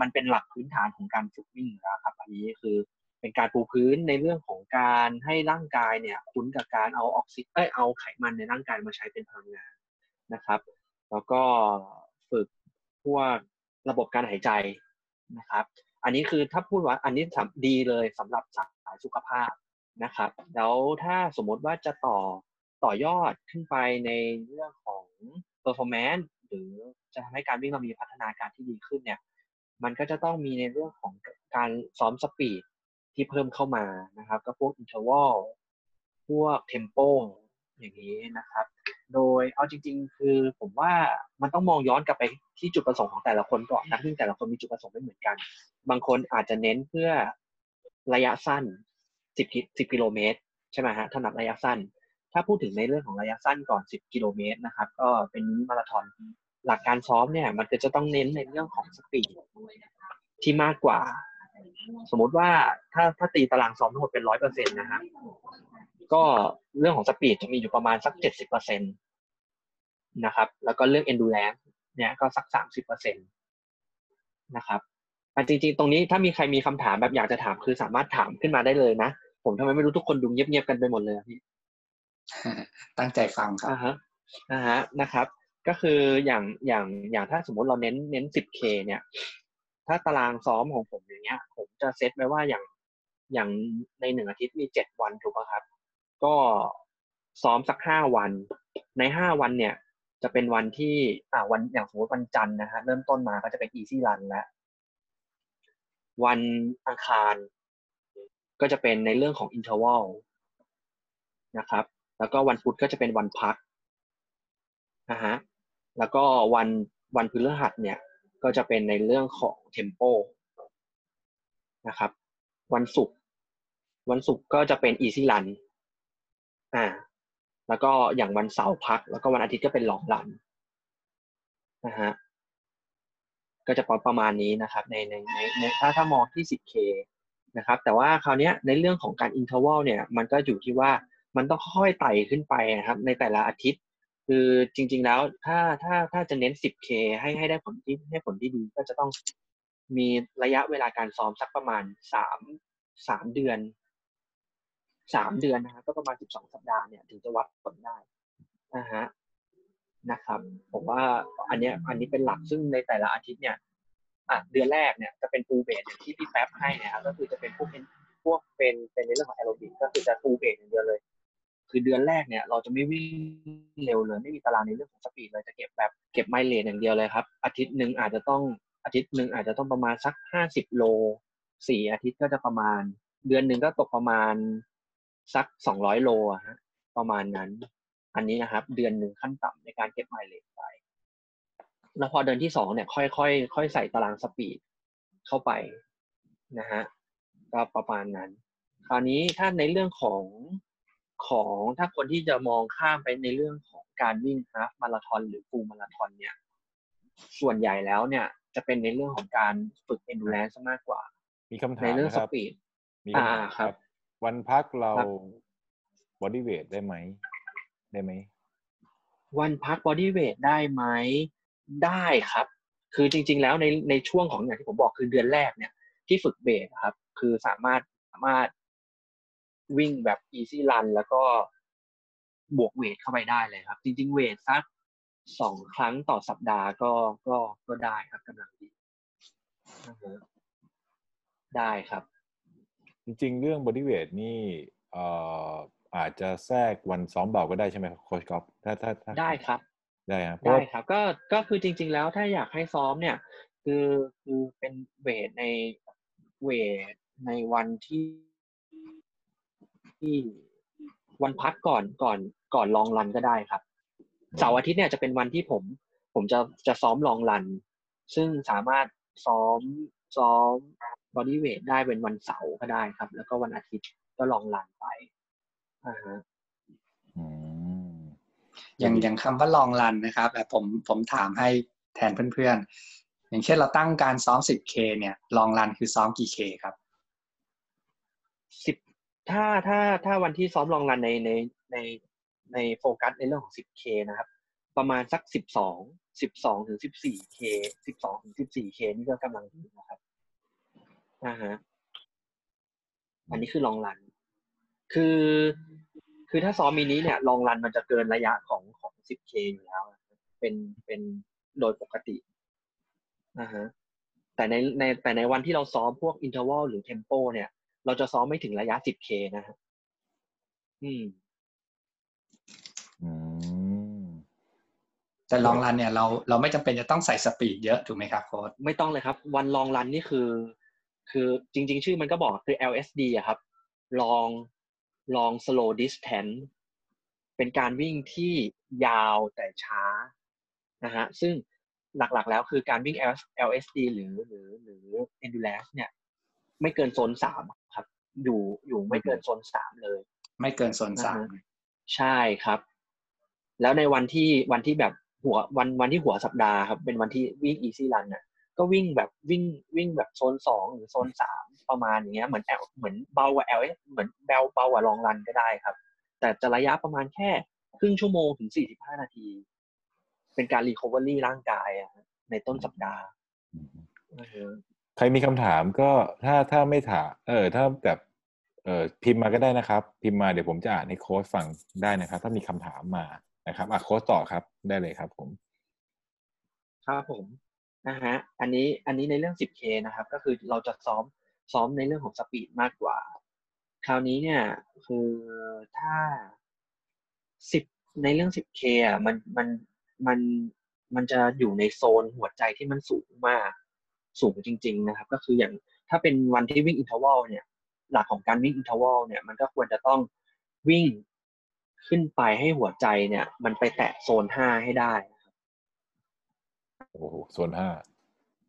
มันเป็นหลักพื้นฐานของการฝึกวิ่งแล้วครับอันนี้คือเป็นการปูพื้นในเรื่องของการให้ร่างกายเนี่ยคุ้นกับการเอาออกซิเอ้ยเอาไขมันในร่างกายมาใช้เป็นพลังงานนะครับ แล้วก็ฝึกพวกระบบการหายใจนะครับ อันนี้คือถ้าพูดว่าอันนี้ดีเลยสำหรับสายสุขภาพนะครับ แล้วถ้าสมมติว่าจะต่อต่อยอดขึ้นไปในเรื่องของ performance หรือจะทำให้การวิ่งเรามีพัฒนาการที่ดีขึ้นเนี่ย มันก็จะต้องมีในเรื่องของการซ้อม speed ที่เพิ่มเข้ามานะครับ ก็พวก interval พวก tempo อย่างนี้นะครับ โดยเอาจริง ๆ คือผมว่ามันต้องมองย้อนกลับไปที่จุดประสงค์ของแต่ละคนก่อนนักวิ่งแต่ละคนมีจุดประสงค์ไม่เหมือนกัน บางคนอาจจะเน้นเพื่อระยะสั้น 10 10กิโลเมตรใช่ไหมฮะถนัดระยะสั้น ถ้าพูดถึงในเรื่องของระยะสั้นก่อน 10 กิโลเมตรนะครับ ก็เป็นมาราธอน หลักการซ้อมเนี่ย มันก็จะต้องเน้นในเรื่องของ speed ที่มากกว่า สมมติว่าถ้าถ้าตีตารางซ้อมทั้งหมดเป็นร้อยเปอร์เซ็นต์นะฮะก็เรื่องของ speed จะมีอยู่ประมาณสักเจ็ดสิบเปอร์เซ็นต์นะครับ แล้วก็เรื่อง endurance เนี่ยก็สักสามสิบเปอร์เซ็นต์นะครับจริงๆ ตรงนี้ถ้ามีใครมีคำถามแบบอยากจะถามคือสามารถถามขึ้นมาได้เลยนะ ผมทำไมไม่รู้ทุกคนดูเงียบๆกันไปหมดเลยพี่ตั้งใจฟังครับอ่าฮะอ่าฮะนะครับ ก็คืออย่างอย่างอย่างถ้าสมมติเราเน้นเน้น 10K เนี่ย ถ้าตารางซ้อมของผมอย่างเงี้ย ผมจะเซตไว้ว่าอย่างอย่างในหนึ่งอาทิตย์มีเจ็ดวันถูกไหมครับ ก็ซ้อมสักห้าวัน ในห้าวันเนี่ย จะเป็นวันที่อ่าวันอย่างสมมติวันจันทร์นะฮะเริ่มต้นมาก็จะเป็น easy run แล้ววันอังคาร ก็จะเป็นในเรื่องของ interval นะครับ แล้วก็วันพุธก็จะเป็นวันพักนะฮะ แล้วก็วันวันพฤหัสเนี่ยก็จะเป็นในเรื่องของ tempo นะครับ วันศุกร์วันศุกร์ก็จะเป็น easy run อ่า แล้วก็อย่างวันเสาร์พัก แล้วก็วันอาทิตย์ก็เป็น long run นะฮะก็จะประมาณนี้นะครับในในในในถ้าถ้ามองที่ 10K นะครับ แต่ว่าคราวนี้ในเรื่องของการ interval เนี่ย มันก็อยู่ที่ว่ามันต้องค่อยไต่ขึ้นไปนะครับ ในแต่ละอาทิตย์ คือจริง ๆ แล้วถ้าถ้าถ้าจะเน้น 10K ให้ให้ได้ผลที่ให้ผลที่ดีก็จะต้องมีระยะเวลาการซ้อมสักประมาณสามสามเดือนสามเดือนนะครับก็ประมาณสิบสองสัปดาห์เนี่ยถึงจะวัดผลได้นะฮะนะครับ ผมว่าอันนี้อันนี้เป็นหลักซึ่งในแต่ละอาทิตย์เนี่ยอะเดือนแรกเนี่ยจะเป็น full base อย่างที่พี่แป๊บให้นะครับก็คือจะเป็นพวกเป็นพวกเป็นเป็นในเรื่องของแอโรบิกก็คือจะ full base อย่างเดียวเลย คือเดือนแรกเนี่ยเราจะไม่วิ่งเร็วเลย ไม่มีตารางในเรื่องของสปีดเลยจะเก็บแบบเก็บ mileage อย่างเดียวเลยครับ อาทิตย์หนึ่งอาจจะต้องอาทิตย์หนึ่งอาจจะต้องประมาณสักห้าสิบโลสี่อาทิตย์ก็จะประมาณ เดือนหนึ่งก็ตกประมาณสักสองร้อยโลอะฮะประมาณนั้น อันนี้นะครับ เดือนหนึ่งขั้นต่ำในการเก็บ mileage ไปแล้วพอเดือนที่สองเนี่ยค่อยค่อยค่อยใส่ตาราง speed เข้าไปนะฮะก็ประมาณนั้น คราวนี้ถ้าในเรื่องของ ของถ้าคนที่จะมองข้ามไปในเรื่องของการวิ่ง half marathon หรือ full marathon เนี่ย ส่วนใหญ่แล้วเนี่ย จะเป็นในเรื่องของการฝึก endurance มากกว่า มีคำถามในเรื่อง speedมีคำถามครับ วันพักเรา bodyweight ได้ไหม ได้ไหม วันพัก bodyweight ได้ไหม ได้ครับ คือจริง ๆ แล้วในในช่วงของอย่างที่ผมบอกคือเดือนแรกเนี่ย ที่ฝึก base ครับ คือสามารถสามารถ วิ่งแบบ easy run แล้วก็บวก weight เข้าไปได้เลยครับ จริง ๆ weight สักสองครั้งต่อสัปดาห์ก็ก็ก็ได้ครับกำลังดีได้ครับ จริง ๆ เรื่อง bodyweight นี่เอ่ออาจจะแทรกวันซ้อมเบาก็ได้ใช่ไหมโค้ชกอล์ฟถ้าถ้าถ้าได้ครับ ได้ครับได้ครับก็ก็คือจริง ๆ แล้วถ้าอยากให้ซ้อมเนี่ย คือคือเป็น weight ใน weight ในวันที่ ที่วันพักก่อนก่อนก่อนลองรันก็ได้ครับเสาร์อาทิตย์เนี่ยจะเป็นวันที่ผม ผมจะจะซ้อมลองรัน ซึ่งสามารถซ้อมซ้อมบอดี้เวทได้เป็นวันเสาร์ก็ได้ครับ แล้วก็วันอาทิตย์ก็ลองรันไปอ่าฮะอย่างอย่างคำว่าลองรันนะครับแต่ผมผมถามให้แทนเพื่อนๆ อย่างเช่นเราตั้งการซ้อม 10K เนี่ย ลองรันคือซ้อมกี่ K ครับสิบ ถ้าถ้าถ้าวันที่ซ้อมลองรันในในในในโฟกัสในเรื่องของ 10K นะครับ ประมาณสักสิบสองสิบสองถึงสิบสี่เคสิบสองถึงสิบสี่เคนี่ก็กำลังดีนะครับอ่าฮะอันนี้คือลองรัน คือ คือถ้าซ้อมมินิเนี่ยลองรันมันจะเกินระยะของของสิบเคอยู่แล้ว เป็นเป็นโดยปกติอ่าฮะแต่ในในแต่ในวันที่เราซ้อมพวก interval หรือ tempo เนี่ย เราจะซ้อมไม่ถึงระยะสิบ K นะฮะอืม อืมแต่ long run เนี่ยเราเราไม่จำเป็นจะต้องใส่ speed เยอะถูกไหมครับโค้ช ไม่ต้องเลยครับ วัน long run นี่คือ คือจริง ๆ ชื่อมันก็บอกคือ LSD อะครับ long long slow distance เป็นการวิ่งที่ยาวแต่ช้านะฮะซึ่งหลักๆ แล้วคือการวิ่ง LSD หรือหรือหรือ endurance เนี่ย ไม่เกินโซนสามครับ อยู่อยู่ไม่เกินโซนสามเลย ไม่เกินโซนสามใช่ครับ แล้วในวันที่วันที่แบบหัววันวันที่หัวสัปดาห์ครับ เป็นวันที่วิ่ง easy run น่ะ ก็วิ่งแบบวิ่งวิ่งแบบโซนสองหรือโซนสามประมาณอย่างเงี้ยเหมือนแอลเหมือนเบากว่า L เหมือนเบาเบากว่าลองรันก็ได้ครับ แต่จะระยะประมาณแค่ครึ่งชั่วโมงถึงสี่สิบห้านาที เป็นการ recovery ร่างกายอะในต้นสัปดาห์อือฮึ ใครมีคำถามก็ถ้าถ้าไม่ถามเออ ถ้าแบบเออพิมพ์มาก็ได้นะครับ พิมพ์มาเดี๋ยวผมจะอ่านให้โค้ชฟังได้นะครับ ถ้ามีคำถามมานะครับอะโค้ชต่อครับได้เลยครับ ผม ครับผมนะฮะอันนี้อันนี้ในเรื่อง 10K นะครับ ก็คือเราจะซ้อมซ้อมในเรื่องของ speed มากกว่า คราวนี้เนี่ย คือถ้า 10 ในเรื่อง 10K อะมันมันมันมันจะอยู่ในโซนหัวใจที่มันสูงมาก สูงจริง ๆ นะครับ ก็คืออย่างถ้าเป็นวันที่วิ่ง interval เนี่ย หลักของการวิ่ง interval เนี่ยมันก็ควรจะต้องวิ่งขึ้นไปให้หัวใจเนี่ย มันไปแตะโซน5ให้ได้โอ้โหโซนห้า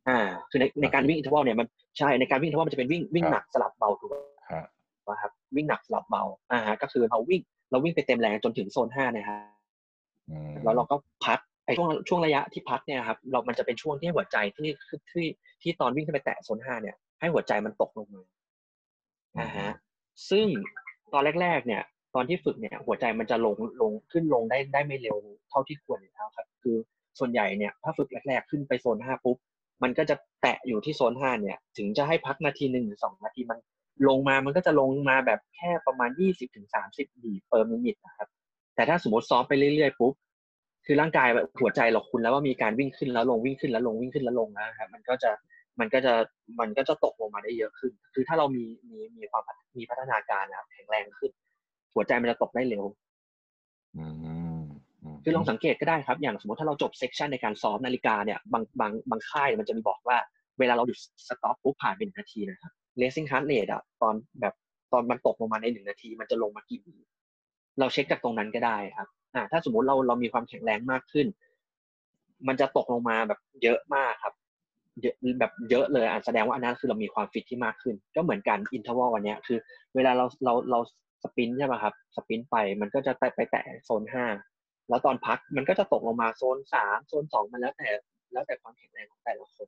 อ่า คือในในการวิ่ง interval เนี่ยมันใช่ในการวิ่ง interval มันจะเป็นวิ่งวิ่งครับหนักสลับเบาถูกไหมฮะครับวิ่งหนักสลับเบาอ่าฮะก็คือเราวิ่งเราวิ่งไปเต็มแรงจนถึงโซนห้าเนี่ยฮะอืมแล้วเราก็พัก ไอ้ช่วงช่วงระยะที่พักเนี่ยครับเรามันจะเป็นช่วงที่หัวใจที่ที่ที่ตอนวิ่งขึ้นไปแตะโซนห้าเนี่ยให้หัวใจมันตกลงมาอ่าฮะซึ่งตอนแรกๆ เนี่ย ตอนที่ฝึกเนี่ย หัวใจมันจะลงลงขึ้นลงได้ได้ไม่เร็วเท่าที่ควรอยู่แล้วครับ คือส่วนใหญ่เนี่ย ถ้าฝึกแรกๆ ขึ้นไปโซนห้าปุ๊บมันก็จะแตะอยู่ที่โซนห้าเนี่ย ถึงจะให้พักนาทีหนึ่งหรือสองนาทีมันลงมามันก็จะลงมาแบบแค่ประมาณยี่สิบถึงสามสิบ beat per minute นะครับ แต่ถ้าสมมติซ้อมไปเรื่อยๆปุ๊บ คือร่างกายแบบหัวใจเราคุ้นแล้วว่ามีการวิ่งขึ้นแล้วลงวิ่งขึ้นแล้วลงวิ่งขึ้นแล้วลงนะครับมันก็จะมันก็จะมันก็จะตกลงมาได้เยอะขึ้น คือถ้าเรามีมีมีความพัฒมีพัฒนาการนะครับแข็งแรงขึ้น หัวใจมันจะตกได้เร็วอืมมคือลองสังเกตก็ได้ครับ อย่างสมมติถ้าเราจบ section ในการซ้อมนาฬิกาเนี่ยบางบางบางค่ายมันจะมีบอกว่าเวลาเราหยุด stop ปุ๊บผ่านไปหนึ่งนาทีนะครับ resting heart rate อะตอนแบบตอนมันตกลงมาในหนึ่งนาที มันจะลงมากี่ beat เราเช็คจากตรงนั้นก็ได้ครับ อ่าถ้าสมมติเราเรามีความแข็งแรงมากขึ้น มันจะตกลงมาแบบเยอะมากครับเยอะแบบเยอะเลยอะแสดงว่าอันนั้นคือเรามีความฟิตที่มากขึ้น ก็เหมือนกัน interval วันนี้คือ เวลาเราเราเรา sprint ใช่ไหมครับ sprint ไปมันก็จะไปไปแตะโซนห้าแล้วตอนพักมันก็จะตกลงมาโซนสามโซนสองมันแล้วแต่แล้วแต่ความแข็งแรงของแต่ละคน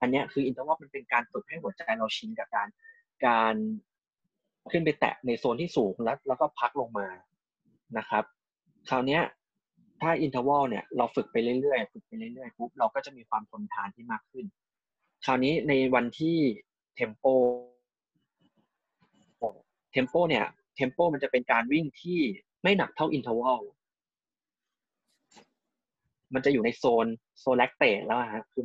อันนี้คือ interval มันเป็นการฝึกให้หัวใจเราชินกับการการขึ้นไปแตะในโซนที่สูงแล้วแล้วก็พักลงมานะครับ คราวเนี้ยถ้า interval เนี่ยเราฝึกไปเรื่อยๆฝึกไปเรื่อยๆปุ๊บเราก็จะมีความทนทานที่มากขึ้น คราวนี้ในวันที่ tempo tempo เนี่ย tempo มันจะเป็นการวิ่งที่ไม่หนักเท่า interval มันจะอยู่ในโซนโซน lactate แล้วฮะคือ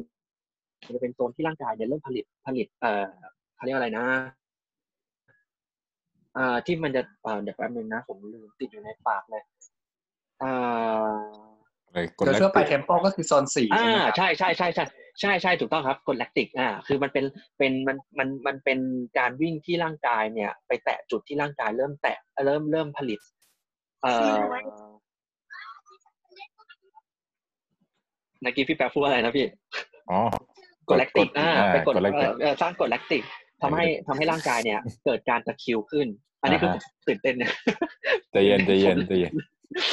มันจะเป็นโซนที่ร่างกายเนี่ยเริ่มผลิตผลิต เอ่อเขาเรียกอะไรนะเอ่อที่มันจะเอ่อเดี๋ยวแป๊บนึงนะ ผมลืมติดอยู่ในปากเลย อ่ออะไรกดโดยแลคทั่วไปติกเทมโปก็คือโซนสี่อ่าใช่ไหมครับใช่ใช่ใช่ใช่ใช่ใช่ถูกต้องครับกดแลคติกอ่าคือมันเป็นเป็นมันมันมันเป็นการวิ่งที่ร่างกายเนี่ย ไปแตะจุดที่ร่างกายเริ่มแตะเริ่มเริ่มผลิต เอ่อเมื่อกี้พี่แป๊บพูดว่าอะไรนะพี่อ๋อกดแลคติกอ่าไปกดกดแลคติกเอ่อเอ่อสร้างกดแลคติกทำให้ทำให้ร่างกายเนี่ย เกิดการตะคริวขึ้น อันนี้คืออ่าฮะตื่นเต้นเนี่ยใจเย็นใจเย็นใจเย็น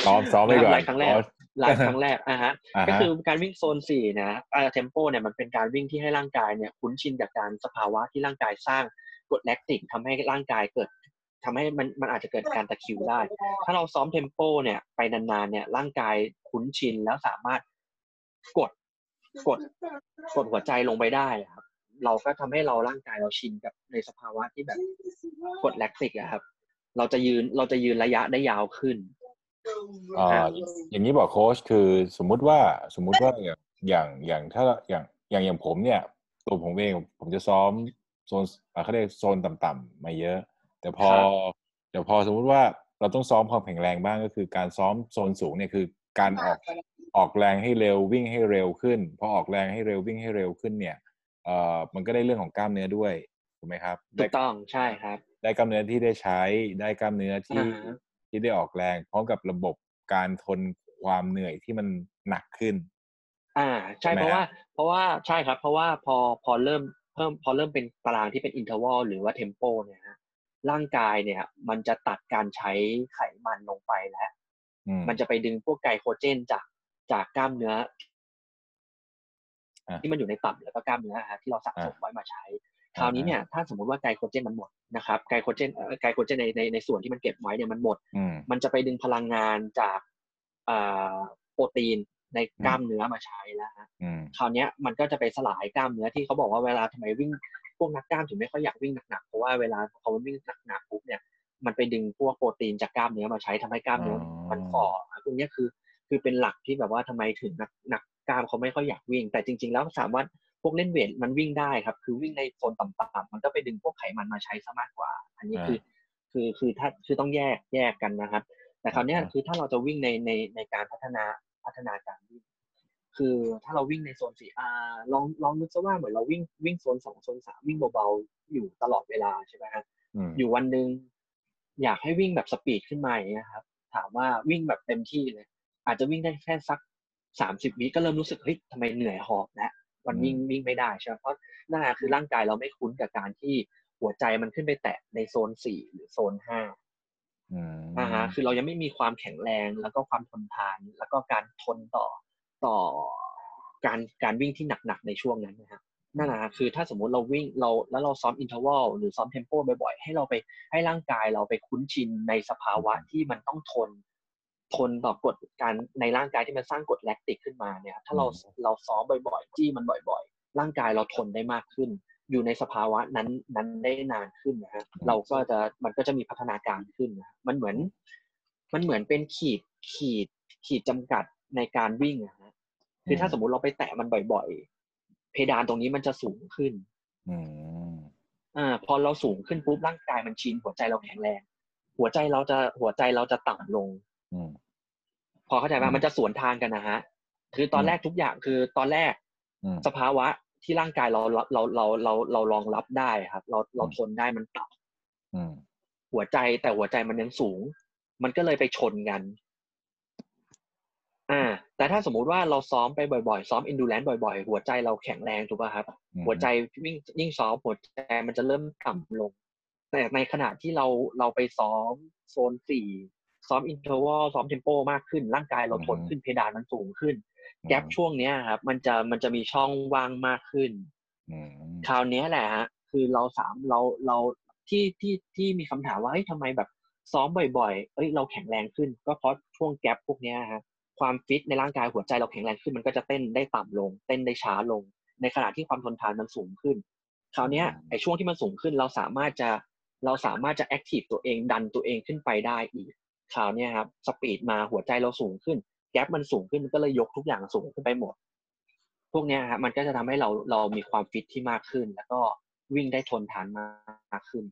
ซ้อมซ้อมไปก่อนหลายครั้งแรกอ๋อหลายครั้งแรกอะฮะอ่าก็ฮะคือการวิ่งโซนสี่นะเอ่อเทมโปเนี่ยมันเป็นการวิ่งที่ให้ร่างกายเนี่ยคุ้นชินกับการสภาวะที่ร่างกายสร้างกรดแลคติกทำให้ร่างกายเกิดทำให้มันมันอาจจะเกิดการตะคริวได้ ถ้าเราซ้อมเทมโปเนี่ยไปนานๆเนี่ยร่างกายคุ้นชินแล้วสามารถกดกดกดหัวใจลงไปได้ครับ เราก็ทำให้เราร่างกายเราชินกับในสภาวะที่แบบกดแลคติกอะครับ เราจะยืนเราจะยืนระยะได้ยาวขึ้น อ่าอย่างนี้บอกโค้ชคือสมมุติว่าสมมุติว่าอย่างอย่างอย่างถ้าอย่างอย่างอย่างผมเนี่ย ตัวผมเองผมจะซ้อมโซนอ่าเขาเรียกโซนต่ำๆมาเยอะ แต่พอครับเดี๋ยวพอสมมุติว่าเราต้องซ้อมความแข็งแรงบ้างก็คือการซ้อมโซนสูงเนี่ยคือการออกออกแรงให้เร็ววิ่งให้เร็วขึ้นพอออกแรงให้เร็ววิ่งให้เร็วขึ้นเนี่ยเอ่อมันก็ได้เรื่องของกล้ามเนื้อด้วยถูกไหมครับถูกต้องใช่ครับ ได้กล้ามเนื้อที่ได้ใช้ได้กล้ามเนื้อที่อ่าฮะ ที่ได้ออกแรงพร้อมกับระบบการทนความเหนื่อยที่มันหนักขึ้น อ่า ใช่ใช่ไหมเพราะว่าฮะเพราะว่าใช่ครับ เพราะว่าพอพอเริ่มเพิ่มพอเริ่มเป็นตารางที่เป็น interval หรือว่า tempo เนี่ยฮะร่างกายเนี่ย มันจะตัดการใช้ไขมันลงไปแล้วอืมมันจะไปดึงพวกไกลโคเจนจากจากกล้ามเนื้ออะที่มันอยู่ในตับแล้วก็กล้ามเนื้อฮะที่เราสะสมไว้มาใช้ คราวนี้เนี่ยถ้าสมมุติว่าไกลโคเจนมันหมดนะครับไกลโคเจนเอ่อไกลโคเจนในในในส่วนที่มันเก็บไว้เนี่ยมันหมดอืมมันจะไปดึงพลังงานจากอ่าโปรตีนในกล้ามเนื้อมาใช้แล้วฮะอืมคราวเนี้ยมันก็จะไปสลายกล้ามเนื้อที่เขาบอกว่าเวลาทำไมวิ่งพวกนักกล้ามถึงไม่ค่อยอยากวิ่งหนักๆเพราะว่าเวลาเขาวิ่งหนักๆปุ๊บเนี่ยมันไปดึงพวกโปรตีนจากกล้ามเนื้อมาใช้ทำให้กล้ามเนื้อออมันฝ่ออะพวกเนี้ยคือคือเป็นหลักที่แบบว่าทำไมถึงนักนักกล้ามเขาไม่ค่อยอยากวิ่ง แต่จริง ๆ แล้วสามารถ พวกเล่นเวทมันวิ่งได้ครับ คือวิ่งในโซนต่ำๆมันก็ไปดึงพวกไขมันมาใช้ซะมากกว่า อันนี้คือ คือคือถ้าคือต้องแยกแยกกันนะครับ แต่คราวเนี้ยอ่าคือถ้าเราจะวิ่งในในในการพัฒนาพัฒนาการวิ่งคือถ้าเราวิ่งในโซนสี่อ่าลองลองนึกซะว่าเหมือนเราวิ่งวิ่งโซนสองโซนสามวิ่งเบาๆอยู่ตลอดเวลาใช่ไหมฮะอืมอยู่วันหนึ่งอยากให้วิ่งแบบสปีดขึ้นมาอย่างเงี้ยครับ ถามว่าวิ่งแบบเต็มที่เลย อาจจะวิ่งได้แค่สักสามสิบวิก็เริ่มรู้สึกเฮ้ยทำไมเหนื่อยหอบแล้ว วันวิ่งวิ่งไม่ได้ใช่ไหมเพราะนั่นนะคือร่างกายเราไม่คุ้นกับการที่หัวใจมันขึ้นไปแตะในโซนสี่หรือโซนห้าอืมอ่าฮะคือเรายังไม่มีความแข็งแรงแล้วก็ความทนทาน แล้วก็การทนต่อต่อการการวิ่งที่หนักๆในช่วงนั้นนะฮะนั่นนะฮะคือถ้าสมมุติเราวิ่งเราแล้วเราซ้อม interval หรือซ้อม tempo บ่อยๆ ให้เราไปให้ร่างกายเราไปคุ้นชินในสภาวะที่มันต้องทน ทนต่อกรดการในร่างกายที่มันสร้างกรดแลคติกขึ้นมาเนี่ยถ้าเราเราซ้อมบ่อยๆจี้มันบ่อย ๆ ร่างกายเราทนได้มากขึ้น อยู่ในสภาวะนั้นนั้นได้นานขึ้นนะฮะเราก็จะมันก็จะมีพัฒนาการขึ้นนะฮะมันเหมือน มันเหมือนเป็นขีดขีดขีดจำกัดในการวิ่งนะฮะคือถ้าสมมุติเราไปแตะมันบ่อย ๆ เพดานตรงนี้มันจะสูงขึ้นอืมอ่าพอเราสูงขึ้นปุ๊บร่างกายมันชินหัวใจเราแข็งแรง หัวใจเราจะหัวใจเราจะต่ำลงอืม พอเข้าใจอืป่ะมมันจะสวนทางกันนะฮะ คือตอนอืมแรกทุกอย่างคือตอนแรกอืมสภาวะที่ร่างกายเราเราเราเราเราเรารองรับได้ครับ เราเราอืมทนได้มันต่ำอืมหัวใจแต่หัวใจมันยังสูง มันก็เลยไปชนกัน อ่า แต่ถ้าสมมุติว่าเราซ้อมไปบ่อยๆ ซ้อม endurance บ่อยๆ หัวใจเราแข็งแรงถูกป่ะครับอืมหัวใจวิ่งยิ่งซ้อมหัวใจมันจะเริ่มต่ำลง แต่ในขณะที่เราเราไปซ้อมโซนสี่ ซ้อม interval ซ้อม tempo มากขึ้น ร่างกายเราทนขึ้นเพดานมันสูงขึ้น gap ช่วงเนี้ยครับมันจะมันจะมีช่องว่างมากขึ้นอืมคราวเนี้ยแหละฮะคือเราสามเราเราที่ที่ที่มีคำถามว่าเฮ้ยทำไมแบบซ้อมบ่อยๆ เอ้ยเราแข็งแรงขึ้น ก็เพราะช่วง gap พวกเนี้ยฮะความฟิตในร่างกายหัวใจเราแข็งแรงขึ้น มันก็จะเต้นได้ต่ำลง เต้นได้ช้าลง ในขณะที่ความทนทานมันสูงขึ้น คราวเนี้ยไอ้ช่วงที่มันสูงขึ้นเราสามารถจะเราสามารถจะ active ตัวเองดันตัวเองขึ้นไปได้อีก คราวเนี้ยครับ speed มาหัวใจเราสูงขึ้น gap มันสูงขึ้นมันก็เลยยกทุกอย่างสูงขึ้นไปหมด พวกเนี้ยครับมันก็จะทำให้เราเรามีความฟิตที่มากขึ้น แล้วก็วิ่งได้ทนทานมากขึ้น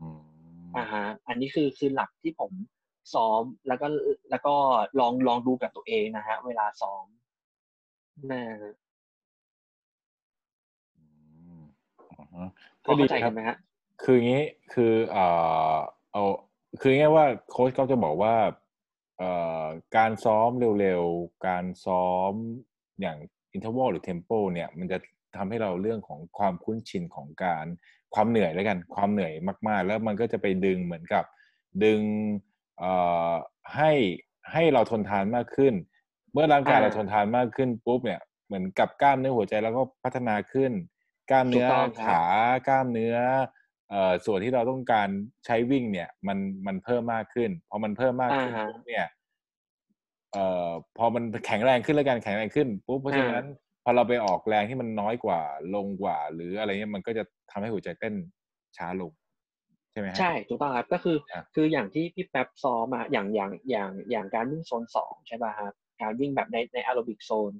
อืมอ่าฮะอันนี้คือคือหลักที่ผมซ้อมแล้วก็แล้วก็ลองลองดูกับตัวเองนะฮะ เวลาซ้อมนะฮะอืมอ่าฮะพอก็ดีเข้าใจคกัรับนไหมฮะคืออย่างนี้คือเอ่อเอา คือง่ายๆว่าโค้ชก็จะบอกว่าเอ่อการซ้อมเร็วๆ การซ้อมอย่าง interval หรือ tempo เนี่ยมันจะทำให้เราเรื่องของความคุ้นชินของการความเหนื่อยแล้วกันความเหนื่อยมาก ๆ แล้วมันก็จะไปดึงเหมือนกับดึงเอ่อให้ให้เราทนทานมากขึ้น เมื่อร่างกายอ่าเราทนทานมากขึ้นปุ๊บเนี่ยเหมือนกับกล้ามเนื้อหัวใจเราก็พัฒนาขึ้น กล้ามเนื้อถูกต้องครับขากล้ามเนื้อเอ่อ ส่วนที่เราต้องการใช้วิ่งเนี่ย มันมันเพิ่มมากขึ้นพอมันเพิ่มมากขึ้นอ่าฮะปุ๊บเนี่ยเอ่อพอมันแข็งแรงขึ้นแล้วกันแข็งแรงขึ้นปุ๊บเพราะฉะนั้น พอเราไปออกแรงที่มันน้อยกว่าลงกว่า หรืออะไรเงี้ยมันก็จะทำให้หัวใจเต้นช้าลงใช่ไหมฮะใช่ถูกต้องครับก็คืออะคืออย่างที่พี่แป๊บซ้อมอะอย่างอย่างอย่างอย่างการวิ่งโซนสองใช่ป่ะครับการวิ่งแบบในในแอโรบิกโซน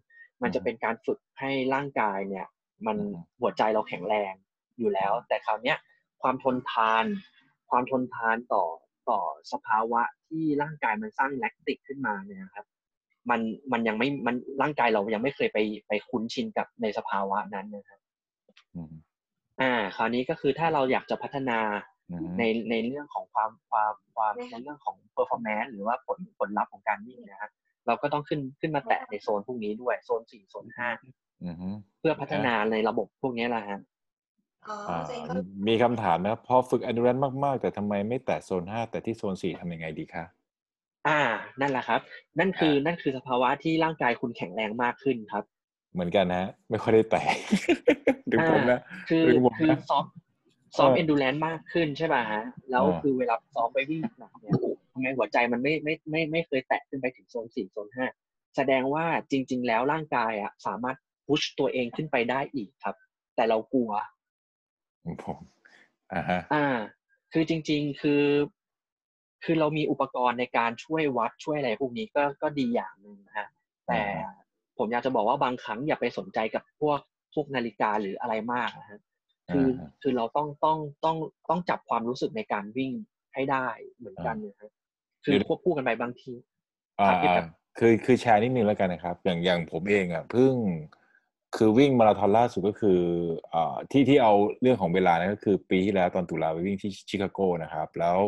มันจะเป็นการฝึกให้ร่างกายเนี่ย มันหัวใจเราแข็งแรงอยู่แล้ว แต่คราวเนี้ย ความทนทาน ความทนทานต่อต่อสภาวะที่ร่างกายมันสร้างแลคติกขึ้นมาเนี่ยนะครับ มันมันยังไม่มันร่างกายเรายังไม่เคยไปไปคุ้นชินกับในสภาวะนั้นนะครับอืมอ่า คราวนี้ก็คือถ้าเราอยากจะพัฒนาอืมในในเรื่องของความความความในเรื่องของ performance หรือว่าผลผลลัพธ์ของการวิ่งนะฮะเราก็ต้องขึ้นขึ้นมาแตะในโซนพวกนี้ด้วย โซนสี่โซนห้าอืมเพื่อพัฒนาในระบบพวกนี้แหละฮะอ๋ออ่าเจนก็ มีคำถามนะครับพอฝึก endurance มากๆ แต่ทำไมไม่แตะโซนห้าแต่ที่โซนสี่ทำยังไงดีคะอ่า นั่นแหละครับ นั่นคืออ่านั่นั่นคือสภาวะที่ร่างกายคุณแข็งแรงมากขึ้นครับ เหมือนกันนะฮะไม่ค่อยได้แตะถึงผมนะคือถึงผมคือนะซ้อมซ้อมเออ endurance มากขึ้นใช่ป่ะฮะแล้วอ่าคือเวลาซ้อมไปวิ่งหนักๆเนี่ยทำไมหัวใจมันไม่ไม่ไม่ไม่เคยแตะขึ้นไปถึงโซนสี่โซนห้าแสดงว่าจริง ๆ แล้วร่างกายอะสามารถพุชตัวเองขึ้นไปได้อีกครับ แต่เรากลัว ผมอ่าฮะอ่า คือจริง ๆ คือ คือเรามีอุปกรณ์ในการช่วยวัดช่วยอะไรพวกนี้ก็ก็ดีอย่างหนึ่งนะฮะแต่ผมอยากจะบอกว่าบางครั้งอย่าไปสนใจกับพวกพวกนาฬิกาหรืออะไรมากนะฮะคืออาคือเราต้องต้องต้องต้องจับความรู้สึกในการวิ่งให้ได้เหมือนกันนะฮะคือเดี๋ยวควบคู่กันไปบางทีอ่าครับพี่อ่าแป๊บคือคือแชร์นิดนึงแล้วกันนะครับ อย่างอย่างผมเองอะเพิ่ง คือวิ่งมาราธอนล่าสุดก็คืออ่าที่ที่เอาเรื่องของเวลานะก็คือปีที่แล้วตอนตุลาไปวิ่งที่ชิคาโกนะครับ แล้ว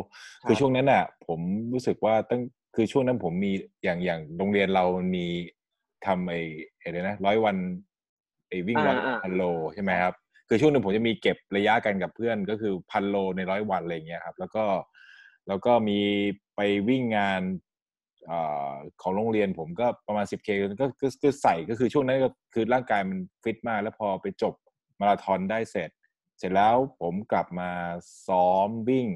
คือช่วงนั้นน่ะ ผมรู้สึกว่าตั้งคือช่วงนั้นผมมีอย่างอย่างโรงเรียนเรามีทำไอ้อะไรนะร้อยวันไอ้วิ่งร้อยอ่าอ่าพันโลใช่ไหมครับคือช่วงหนึ่งผมจะมีเก็บระยะกันกับเพื่อนก็คือพันโลในร้อยวันอะไรอย่างเงี้ยครับ แล้วก็แล้วก็มีไปวิ่งงานเอ่อ ของโรงเรียนผมก็ประมาณ 10K ก็ก็ก็ใส่ก็คือช่วงนั้นก็คือร่างกายมันฟิตมากแล้วพอไปจบมาราธอนได้เสร็จ เสร็จแล้วผมกลับมาซ้อมวิ่ง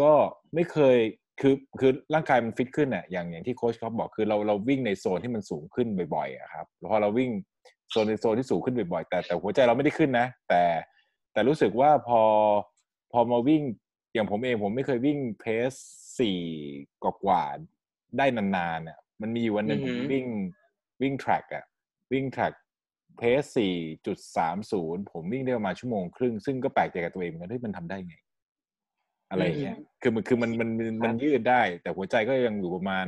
ก็ไม่เคยคือคือร่างกายมันฟิตขึ้นอะอย่างอย่างที่โค้ชเขาบอกคือเราเราวิ่งในโซนที่มันสูงขึ้นบ่อยๆอครับพอเราวิ่งโซนในโซนที่สูงขึ้นบ่อยๆแต่แต่หัวใจเราไม่ได้ขึ้นนะ แต่แต่รู้สึกว่าพอพอมาวิ่งอย่างผมเองผมไม่เคยวิ่งเพสสี่กว่า ได้นานๆอะมันมีอยู่วันหนึ่งอืผอมหือวิ่งวิ่งแทร็กอะวิ่งแทร็กเพสสี่จุดสามศูนย์ผมวิ่งได้ประมาณชั่วโมงครึ่ง ซึ่งก็แปลกใจกับตัวเองเหมือนกันที่มันทำได้ไง อะไรอย่างเงี้ย คือมันคือมันมันมันมันยืดได้ แต่หัวใจก็ยังอยู่ประมาณ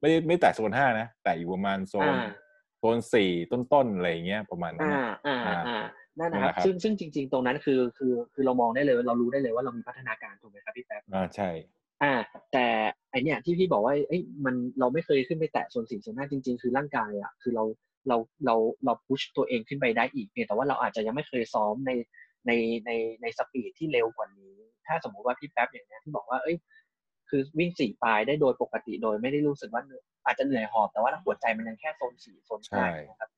ไม่ได้ไม่แตะโซนห้านะ แต่อยู่ประมาณโซนอ่าโซนสี่ต้นๆอะไรอย่างเงี้ยประมาณนั้นอ่านะอ่าอ่าอ่านั่นนะคนั่นแหรับละครับ ซึ่งซึ่งจริง ๆ ตรงนั้นคือคือคือเรามองได้เลยเรารู้ได้เลยว่าเรามีพัฒนาการถูกไหมครับพี่แป๊บอ่าใช่ อ่า แต่ไอเนี้ยที่พี่บอกว่าเอ้ยมันเราไม่เคยขึ้นไปแตะโซนสี่โซนห้าจริง ๆ คือร่างกายอะคือเราเราเราเราพุชตัวเองขึ้นไปได้อีกเพียงแต่ว่าเราอาจจะยังไม่เคยซ้อมในในในในสปีดที่เร็วกว่านี้ ถ้าสมมุติว่าพี่แป๊บอย่างเนี้ยที่บอกว่าเอ้ย คือวิ่งสี่ปลายได้โดยปกติโดยไม่ได้รู้สึกว่าเหนื่อยอาจจะเหนื่อยหอบแต่ว่าหัวใจมันยังแค่โซนสี่โซนห้านะครับ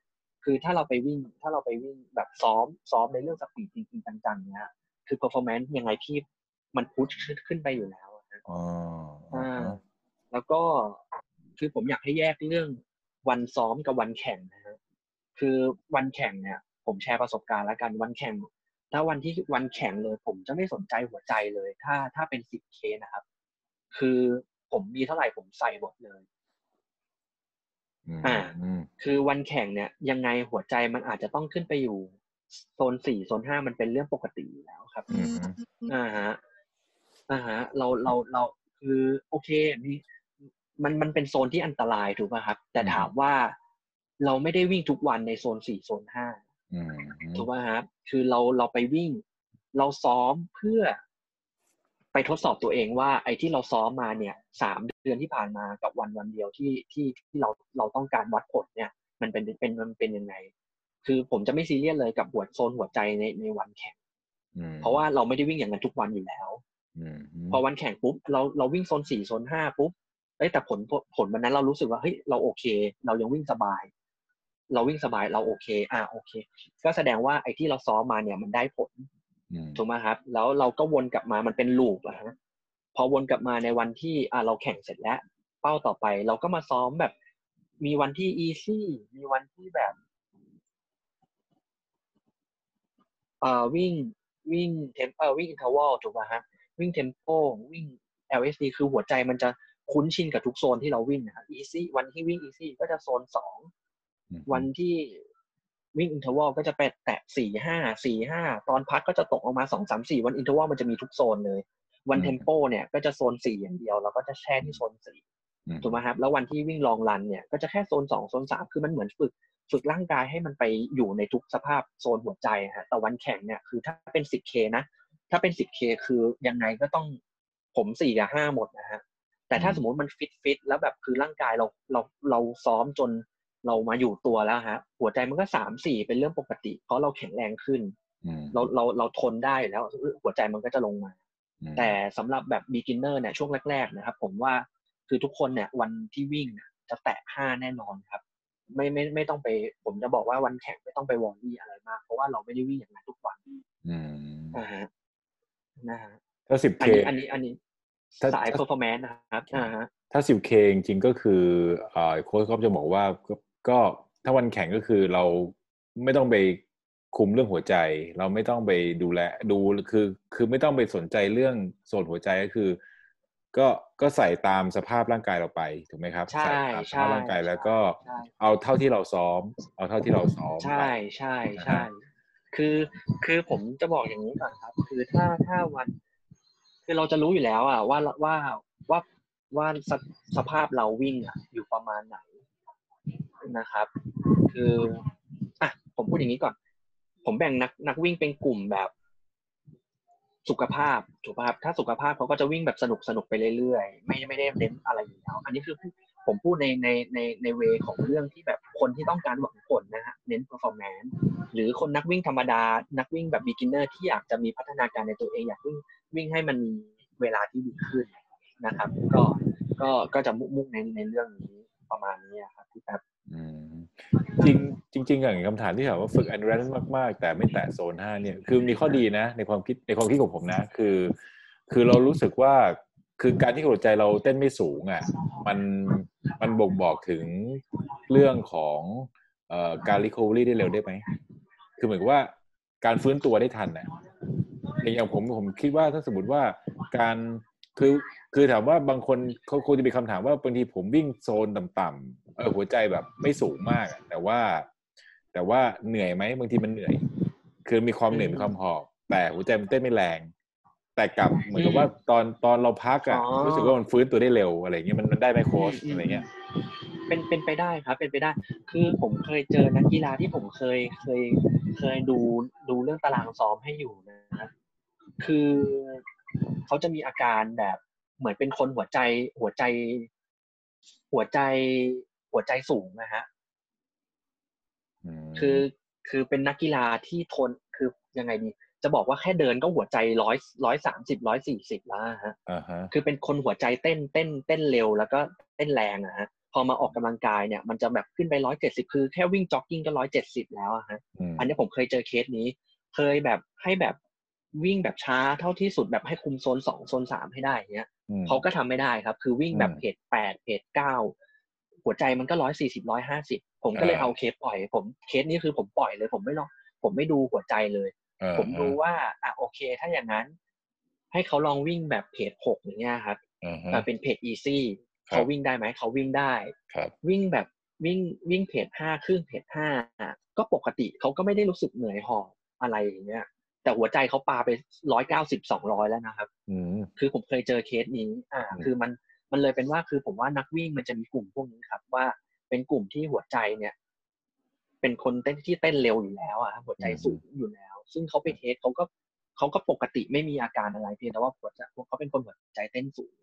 คือถ้าเราไปวิ่งถ้าเราไปวิ่งแบบซ้อมซ้อมในเรื่องสปีดจริงๆจังๆเนี้ยคือ performance ยังไงพี่มันพุชขึ้นไปอยู่แล้ว อะนะอ๋ออ่า แล้วก็คือผมอยากให้แยกเรื่องวันซ้อมกับวันแข่งนะฮะคือวันแข่งเนี่ย ผมแชร์ประสบการณ์แล้วกันวันแข่ง ถ้าวันที่วันแข่งเลย ผมจะไม่สนใจหัวใจเลย ถ้าถ้าเป็นสิบเคนะครับ คือผมมีเท่าไหร่ผมใส่หมดเลยอืมอ่าอืมคือวันแข่งเนี่ย ยังไงหัวใจมันอาจจะต้องขึ้นไปอยู่โซนสี่โซนห้ามันเป็นเรื่องปกติอยู่แล้วครับอืมอ่าฮะ อ่าฮะเราเราเราคือโอเคมีมันมันเป็นโซนที่อันตรายถูกป่ะครับ แต่ถามว่าเราไม่ได้วิ่งทุกวันในโซนสี่โซนห้าอืมถูกป่ะครับคือเราเราไปวิ่ง เราซ้อมเพื่อ ไปทดสอบตัวเองว่า ไอ้ที่เราซ้อมมาเนี่ยสามเดือนที่ผ่านมากับวันวันเดียวที่ที่ที่เราเราต้องการวัดผลเนี่ย มันเป็นเป็นมันเป็นยังไง คือผมจะไม่ซีเรียสเลยกับหัวโซนหัวใจในในวันแข่งอืมเพราะว่าเราไม่ได้วิ่งอย่างนั้นทุกวันอยู่แล้วอืม พอวันแข่งปุ๊บเราเราวิ่งโซนสี่โซนห้าปุ๊บเอ้ยแต่ผลผลวันนั้นเรารู้สึกว่าเฮ้ยเราโอเค เรายังวิ่งสบาย เราวิ่งสบายเราโอเค อ่าโอเค ก็แสดงว่าไอ้ที่เราซ้อมมาเนี่ยมันได้ผลอืมถูกไหมครับ แล้วเราก็วนกลับมามันเป็นลูปอะฮะพอวนกลับมาในวันที่อ่าเราแข่งเสร็จแล้ว เป้าต่อไป เราก็มาซ้อมแบบ มีวันที่ easy มีวันที่แบบเอ่อวิ่งวิ่ง tem- เออวิ่ง interval ถูกป่ะฮะ วิ่ง tempo วิ่ง LSD คือหัวใจมันจะคุ้นชินกับทุกโซนที่เราวิ่งนะครับ easy วันที่วิ่ง easy ก็จะโซนสองอืมวันที่วิ่ง interval ก็จะไปแตะสี่ห้าสี่ห้าตอนพักก็จะตกออกมาสองสามสี่วัน interval มันจะมีทุกโซนเลย วัน tempo เนี่ยก็จะโซนสี่อย่างเดียวแล้วก็จะแช่ที่โซนสี่อืมถูกไหมครับ แล้ววันที่วิ่ง long run เนี่ยก็จะแค่โซนสองโซนสามคือมันเหมือนฝึกฝึกร่างกายให้มันไปอยู่ในทุกสภาพโซนหัวใจฮะแต่วันแข่งเนี่ยคือถ้าเป็น 10K นะ ถ้าเป็น 10K คือยังไงก็ต้องผมสี่กับห้าหมดนะฮะ แต่ถ้าอืมสมมติมันฟิตฟิตแล้วแบบคือร่างกายเราเราเราซ้อมจนเรามาอยู่ตัวแล้วฮะ หัวใจมันก็สามสี่เป็นเรื่องปกติ เพราะเราแข็งแรงขึ้นอืมเราเราเราทนได้อยู่แล้วหัวใจมันก็จะลงมาอืมแต่สำหรับแบบ beginner เนี่ยช่วงแรก ๆ นะครับ ผมว่าคือทุกคนเนี่ยวันที่วิ่งเนี่ยจะแตะห้าแน่นอนครับ ไม่ไม่ไม่ต้องไป ผมจะบอกว่าวันแข่งไม่ต้องไปวอร์รี่อะไรมาก เพราะว่าเราไม่ได้วิ่งอย่างนั้นทุกวันอืมอ่าฮะ นะฮะถ้าสิบอัเคนนี้อันนี้อันนี้ถ้าสายถ้า performance นะครับอ่าฮะถ้าสิบเคจริงๆก็คือเอ่อโค้ชก็จะบอกว่าก็ก็ถ้าวันแข่งก็คือเราไม่ต้องไปคุมเรื่องหัวใจ เราไม่ต้องไปดูแลดูคือ คือไม่ต้องไปสนใจเรื่องโซนหัวใจก็คือ ก็ก็ใส่ตามสภาพร่างกายเราไปถูกไหมครับใช่ส่ตามสใช่ภาพร่างกายแล้วก็ใช่เอาเท่าที่เราซ้อม เอาเท่าที่เราซ้อม ใช่ไปใช่นะใช่ฮะ คือคือผมจะบอกอย่างนี้ก่อนครับ คือถ้าถ้าวัน คือเราจะรู้อยู่แล้วอะว่าว่าว่าว่าสสภาพเราวิ่งอะอยู่ประมาณไหนนะครับ คืออะผมพูดอย่างนี้ก่อน ผมแบ่งนักนักวิ่งเป็นกลุ่มแบบสุขภาพถูกป่ะครับถ้าสุขภาพเขาก็จะวิ่งแบบสนุกสนุกไปเรื่อยๆไม่ไม่ได้เน้นอะไรอยู่แล้วอันนี้คือ ผมพูดในในในในเวของเรื่องที่แบบคนที่ต้องการหวังผลนะฮะเน้น performance หรือคนนักวิ่งธรรมดา นักวิ่งแบบ beginner ที่อยากจะมีพัฒนาการในตัวเองอยากวิ่งวิ่งให้มันมีเวลาที่ดีขึ้นนะครับ ก็ก็ก็จะมุ่งในในเรื่องนี้ประมาณนี้ครับพี่แป๊บจริงจริงๆอย่างคำถามที่ถามว่าฝึก endurance มากๆ แต่ไม่แตะโซนห้าเนี่ยคือมีข้อดีนะ ในความคิดในความคิดของผมนะ คือ คือเรารู้สึกว่า คือการที่หัวใจเราเต้นไม่สูงอะมันมันบ่งบอกถึงเรื่องของออการ recovery ได้เร็วได้ไหม คือเหมือนว่าการฟื้นตัวได้ทันน่ะอย่างผมผมคิดว่าถ้าสมมติว่าการคือคือถามว่าบางคนเขาคงจะมีคำถามว่าบางทีผมวิ่งโซนต่ำๆเออหัวใจแบบไม่สูงมาก แต่ว่า แต่ว่าเหนื่อยไหมบางทีมันเหนื่อย คือมีความเหนื่อยมีความหอบแต่หัวใจมันเต้นไม่แรง แต่กลับเหมือนกับว่าตอนตอนเราพักอะอ๋อรู้สึกว่ามันฟื้นตัวได้เร็วอะไรอย่างเงี้ยมันมันได้ไหมโค้ชอะไรเงี้ยเป็นเป็นไปได้ครับ เป็นไปได้ คือผมเคยเจอนักกีฬาที่ผมเคยเคยเคยดูดูเรื่องตารางซ้อมให้อยู่นะคือเขาจะมีอาการแบบเหมือนเป็นคนหัวใจหัวใจ หัวใจหัวใจสูงนะฮะมคือคือเป็นนักกีฬาที่ทนคือยังไงดี จะบอกว่าแค่เดินก็หัวใจร้อยร้อยสามสิบร้อยสี่สิบแล้วอะฮะอ่าฮะคือเป็นคนหัวใจเต้นเต้นเต้นเร็วแล้วก็เต้นแรงอะฮะพอมาออกกำลังกายเนี่ยมันจะแบบขึ้นไปร้อยเจ็ดสิบคือแค่วิ่งจ็อกกิ้งก็ร้อยเจ็ดสิบแล้วอะฮะมอันนี้ผมเคยเจอเคสนี้ เคยแบบให้แบบวิ่งแบบช้าเท่าที่สุดแบบให้คุมโซนสองโซนสามให้ได้เนี้ยอืมเขาก็ทำไม่ได้ครับ คือวิ่งแบบอืม pace แปด pace เก้าหัวใจมันก็ร้อยสี่สิบร้อยห้าสิบผมก็เลยอ่าเอาเคสปล่อย ผมเคสนี้คือผมปล่อยเลย ผมไม่ลองผมไม่ดูหัวใจเลยเออ ผมดูว่าอะโอเค ถ้าอย่างนั้น ให้เขาลองวิ่งแบบ pace หกอย่างเงี้ยครับอ่าฮะอ่าเป็น pace easy ครับเขาวิ่งได้ไหมเขาวิ่งได้ครับวิ่งแบบวิ่งวิ่ง pace ห้าครึ่ง pace ห้าก็ปกติเขาก็ไม่ได้รู้สึกเหนื่อยหอบอะไรอย่างเงี้ย แต่หัวใจเขาปาไปร้อยเก้าสิบสองร้อยแล้วนะครับอืมคือผมเคยเจอเคสนี้ อ่าอืมคือมันมันเลยเป็นว่าคือผมว่านักวิ่งมันจะมีกลุ่มพวกนี้ครับ ว่าเป็นกลุ่มที่หัวใจเนี่ย เป็นคนเต้นที่เต้นเร็วอยู่แล้วอะหัวใจสูงอยู่แล้ว ซึ่งเขาไป test เขาก็เขาก็ปกติไม่มีอาการอะไรเพียงแต่ว่าหัวใจเขาเป็นคนหัวใจเต้นสูง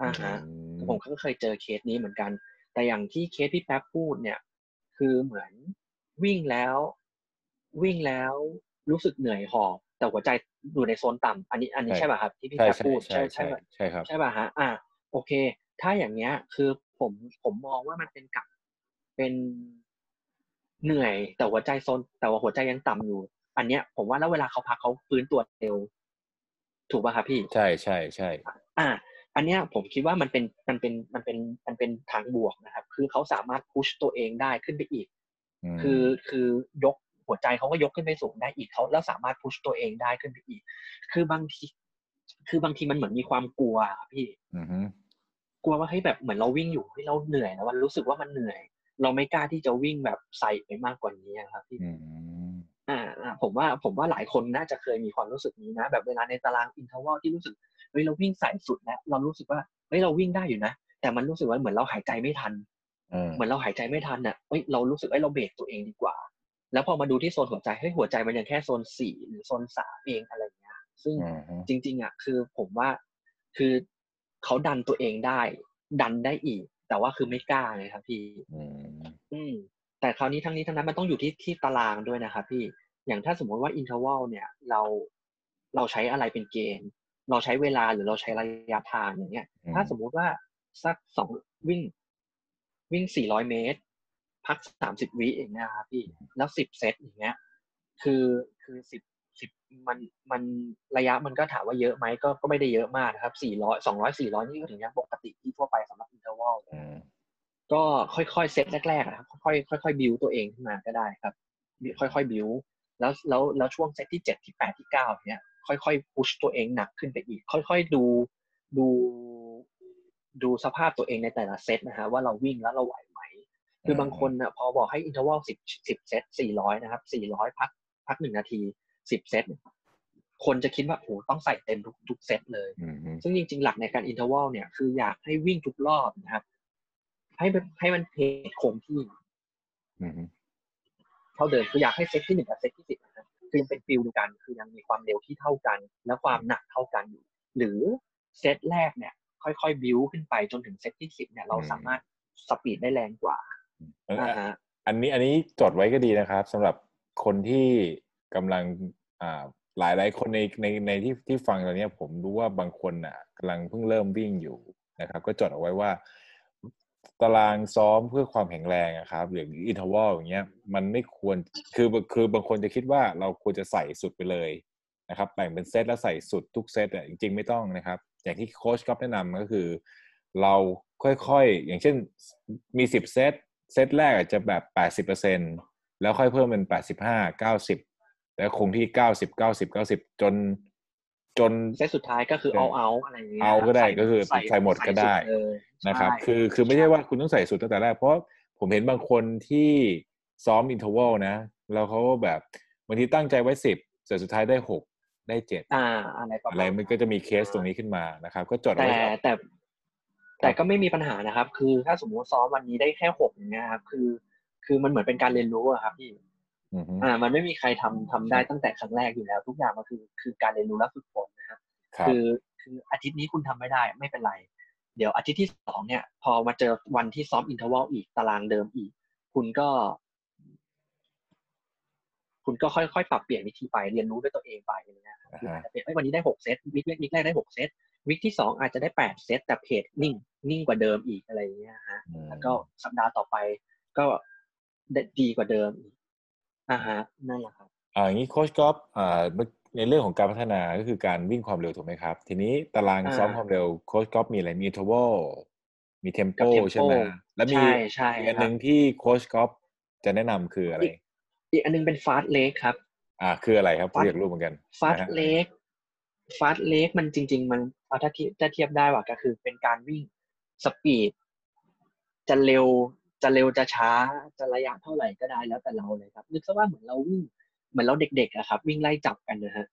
อ่าฮะอืมผมก็เคยเจอเคสนี้เหมือนกัน แต่อย่างที่เคสที่แป๊บพูดเนี่ย คือเหมือนวิ่งแล้ว วิ่งแล้วรู้สึกเหนื่อยหอบแต่หัวใจอยู่ในโซนต่ำอันนี้อันนี้ใช่ป่ะครับที่พี่ใช่แป๊บใช่พูดใช่ใช่ใช่ป่ะใช่ครับใช่ป่ะฮะอ่าโอเค ถ้าอย่างเงี้ย คือผมผมมองว่ามันเป็นกับเป็นเหนื่อยแต่หัวใจโซนแต่ว่าหัวใจยังต่ำอยู่ อันเนี้ยผมว่าแล้วเวลาเขาพักเขาฟื้นตัวเร็ว ถูกป่ะครับพี่ ใช่ใช่ใช่อ่า อันเนี้ยผมคิดว่ามันเป็นมันเป็นมันเป็นมันเป็นทางบวกนะครับ คือเขาสามารถพุชตัวเองได้ขึ้นไปอีกมคือคือยกหัวใจเขาก็ยกขึ้นไปสูงได้อีกเขาแล้วสามารถพุชตัวเองได้ขึ้นไปอีก คือบางทีคือบางทีมันเหมือนมีความกลัวอะพี่อือฮึกลัวว่าเฮ้ยแบบเหมือนเราวิ่งอยู่เฮ้ยเราเหนื่อยแล้ววันรู้สึกว่ามันเหนื่อย เราไม่กล้าที่จะวิ่งแบบใส่ไปมากกว่านี้อะครับพี่ อืมอ่าอ่าผมว่าผมว่าหลายคนน่าจะเคยมีความรู้สึกนี้นะ แบบเวลาในตารางอินเทอร์วัลที่รู้สึกเฮ้ยเราวิ่งใส่สุดแล้วเรารู้สึกว่าเฮ้ยเราวิ่งได้อยู่นะ แต่มันรู้สึกว่าเหมือนเราหายใจไม่ทันเออเหมือนเราหายใจไม่ทันอะเฮ้ยเรารู้สึกเอ้ยเราเบรกตัวเองดีกว่า แล้วพอมาดูที่โซนหัวใจเฮ้ยหัวใจมันยังแค่โซนสี่หรือโซนสามเองอะไรเงี้ย ซึ่งอือฮึจริง ๆอะคือผมว่าคือเขาดันตัวเองได้ ดันได้อีก แต่ว่าคือไม่กล้าไงครับพี่ อืมอืม แต่คราวนี้ทั้งนี้ทั้งนั้นมันต้องอยู่ที่ที่ตารางด้วยนะครับพี่อย่างถ้าสมมติว่า interval เนี่ยเราเราใช้อะไรเป็นเกณฑ์ เราใช้เวลาหรือเราใช้ระยะทางอย่างเงี้ยอืมถ้าสมมุติว่าสักสองวิ่งวิ่ง400เมตร พัก30วิอย่างเงี้ยครับพี่แล้ว10เซตอย่างเงี้ย คือคือ10 10มันมันระยะมันก็ถามว่าเยอะไหมก็ก็ไม่ได้เยอะมากนะครับ400 200 400นี่ก็ถึงยังปกติที่ทั่วไปสำหรับ interval อืม ก็ค่อยๆเซตแรกๆนะครับค่อยๆค่อยๆบิวตัวเองขึ้นมาก็ได้ครับ ค่อยๆบิวแล้วแล้วแล้วช่วงเซตที่เจ็ดที่แปดที่เก้าเนี้ยค่อยๆ push ตัวเองหนักขึ้นไปอีก ค่อยๆดูดูดูสภาพตัวเองในแต่ละเซตนะฮะว่าเราวิ่งแล้วเราไหวไหม คือบางคนนะพอบอกให้ interval สิบสิบเซตสี่ร้อยนะครับสี่ร้อยพักพักหนึ่งนาทีสิบเซตคนจะคิดว่าโอ้ต้องใส่เต็มทุกทุกเซตเลยอืมอืมซึ่งจริงๆ หลักในการ interval เนี่ยคืออยากให้วิ่งทุกรอบนะครับ ให้มันให้มัน pace คงที่อืมเท่าเดิมคืออยากให้เซตที่หนึ่งกับเซตที่สิบนะครับคือยังเป็น feel เดียวกัน คือยังมีความเร็วที่เท่ากัน และความหนักเท่ากันอยู่ หรือเซตแรกเนี่ย ค่อยๆบิวขึ้นไปจนถึงเซตที่สิบเนี่ยเราสามารถspeed ได้แรงกว่าเอออ่าฮะอันนี้อันนี้จดไว้ก็ดีนะครับสำหรับคนที่กำลังอ่าหลายหลายคนในในในที่ที่ฟังตอนเนี้ยผมรู้ว่าบางคนอะกำลังเพิ่งเริ่มวิ่งอยู่นะครับ ก็จดเอาไว้ว่า ตารางซ้อมเพื่อความแข็งแรงอะครับหรือ interval อย่างเงี้ยมันไม่ควรคือคือบางคนจะคิดว่าเราควรจะใส่สุดไปเลยนะครับแบ่งเป็นเซตแล้วใส่สุดทุกเซตอะจริงๆไม่ต้องนะครับ อย่างที่โค้ชก๊อฟแนะนำก็คือ เราค่อยๆ อย่างเช่นมีสิบเซตเซตแรกอาจจะแบบแปดสิบเปอร์เซ็นแล้วค่อยเพิ่มเป็นแปดสิบห้าเก้าสิบแล้วคงที่เก้าสิบเก้าสิบเก้าสิบจน จนเซตสุดท้ายก็คือเอาเอาอะไรอย่างเงี้ยเอาก็ได้ใส่ก็คือใส่หมดก็ได้ใส่สุเลยนะครับใช่คือคือไม่ใช่ว่าคุณต้องใส่สุดตั้งแต่แรกเพราะผมเห็นบางคนที่ซ้อม interval นะ แล้วเขาก็แบบบางทีตั้งใจไว้สิบแต่สุดท้ายได้หกได้เจ็ดอ่าอะไรประมาณอะไรมันก็จะมีเคสตรงนี้ขึ้นมานะครับ ก็จดเอาแต่ไว้ครับแต่แต่ก็ไม่มีปัญหานะครับ คือถ้าสมมติซ้อมวันนี้ได้แค่หกอย่างเงี้ยครับคือ คือมันเหมือนเป็นการเรียนรู้อะครับพี่ อือฮึอ่า มันไม่มีใครทำทำได้ตั้งแต่ครั้งแรกอยู่แล้ว ทุกอย่างมันคือคือการเรียนรู้และฝึกฝนนะครับครับคือคืออาทิตย์นี้คุณทำไม่ได้ไม่เป็นไร เดี๋ยวอาทิตย์ที่สองเนี่ย พอมาเจอวันที่ซ้อม interval อีกตารางเดิมอีก คุณก็ คุณก็ค่อยๆปรับเปลี่ยนวิธีไปเรียนรู้ด้วยตัวเองไปอะไรเงี้ยครับคืออาจจะเป็นเอ้ยวันนี้ได้หกเซต week แรก week แรกได้หกเซต week ที่สองอาจจะได้แปดเซตแต่ pace นิ่ง นิ่งกว่าเดิมอีกอะไรอย่างเงี้ยฮะอืมแล้วก็สัปดาห์ต่อไปก็ได้ดีกว่าเดิมอีก อ่าฮะนั่นแหละครับอ่าอย่างนี้โค้ชก๊อฟอ่าในเรื่องของการพัฒนาก็คือการวิ่งความเร็วถูกไหมครับ ทีนี้ตารางอ่าซ้อมความเร็วโค้ชก๊อฟมีอะไรมี intervalมีเทมโปกับ tempo ใช่ไหมแล้วมีใช่ใช่อีกอันครับหนึ่งที่โค้ชก๊อฟจะแนะนำคืออะไร อีกอันนึงเป็นฟาสเลกครับ อ่า คืออะไรครับผม Fast อยากรู้เหมือนกันฟาสนะฮะเลกฟาสเลกมันจริง ๆ มันเอาถ้าเทียบถ้าเทียบได้ว่าก็คือเป็นการวิ่งสปีดจะเร็ว จะเร็วจะช้าจะระยะเท่าไหร่ก็ได้แล้วแต่เราเลยครับ นึกซะว่าเหมือนเราวิ่งเหมือนเราเด็กๆอะครับ วิ่งไล่จับกันนะฮะ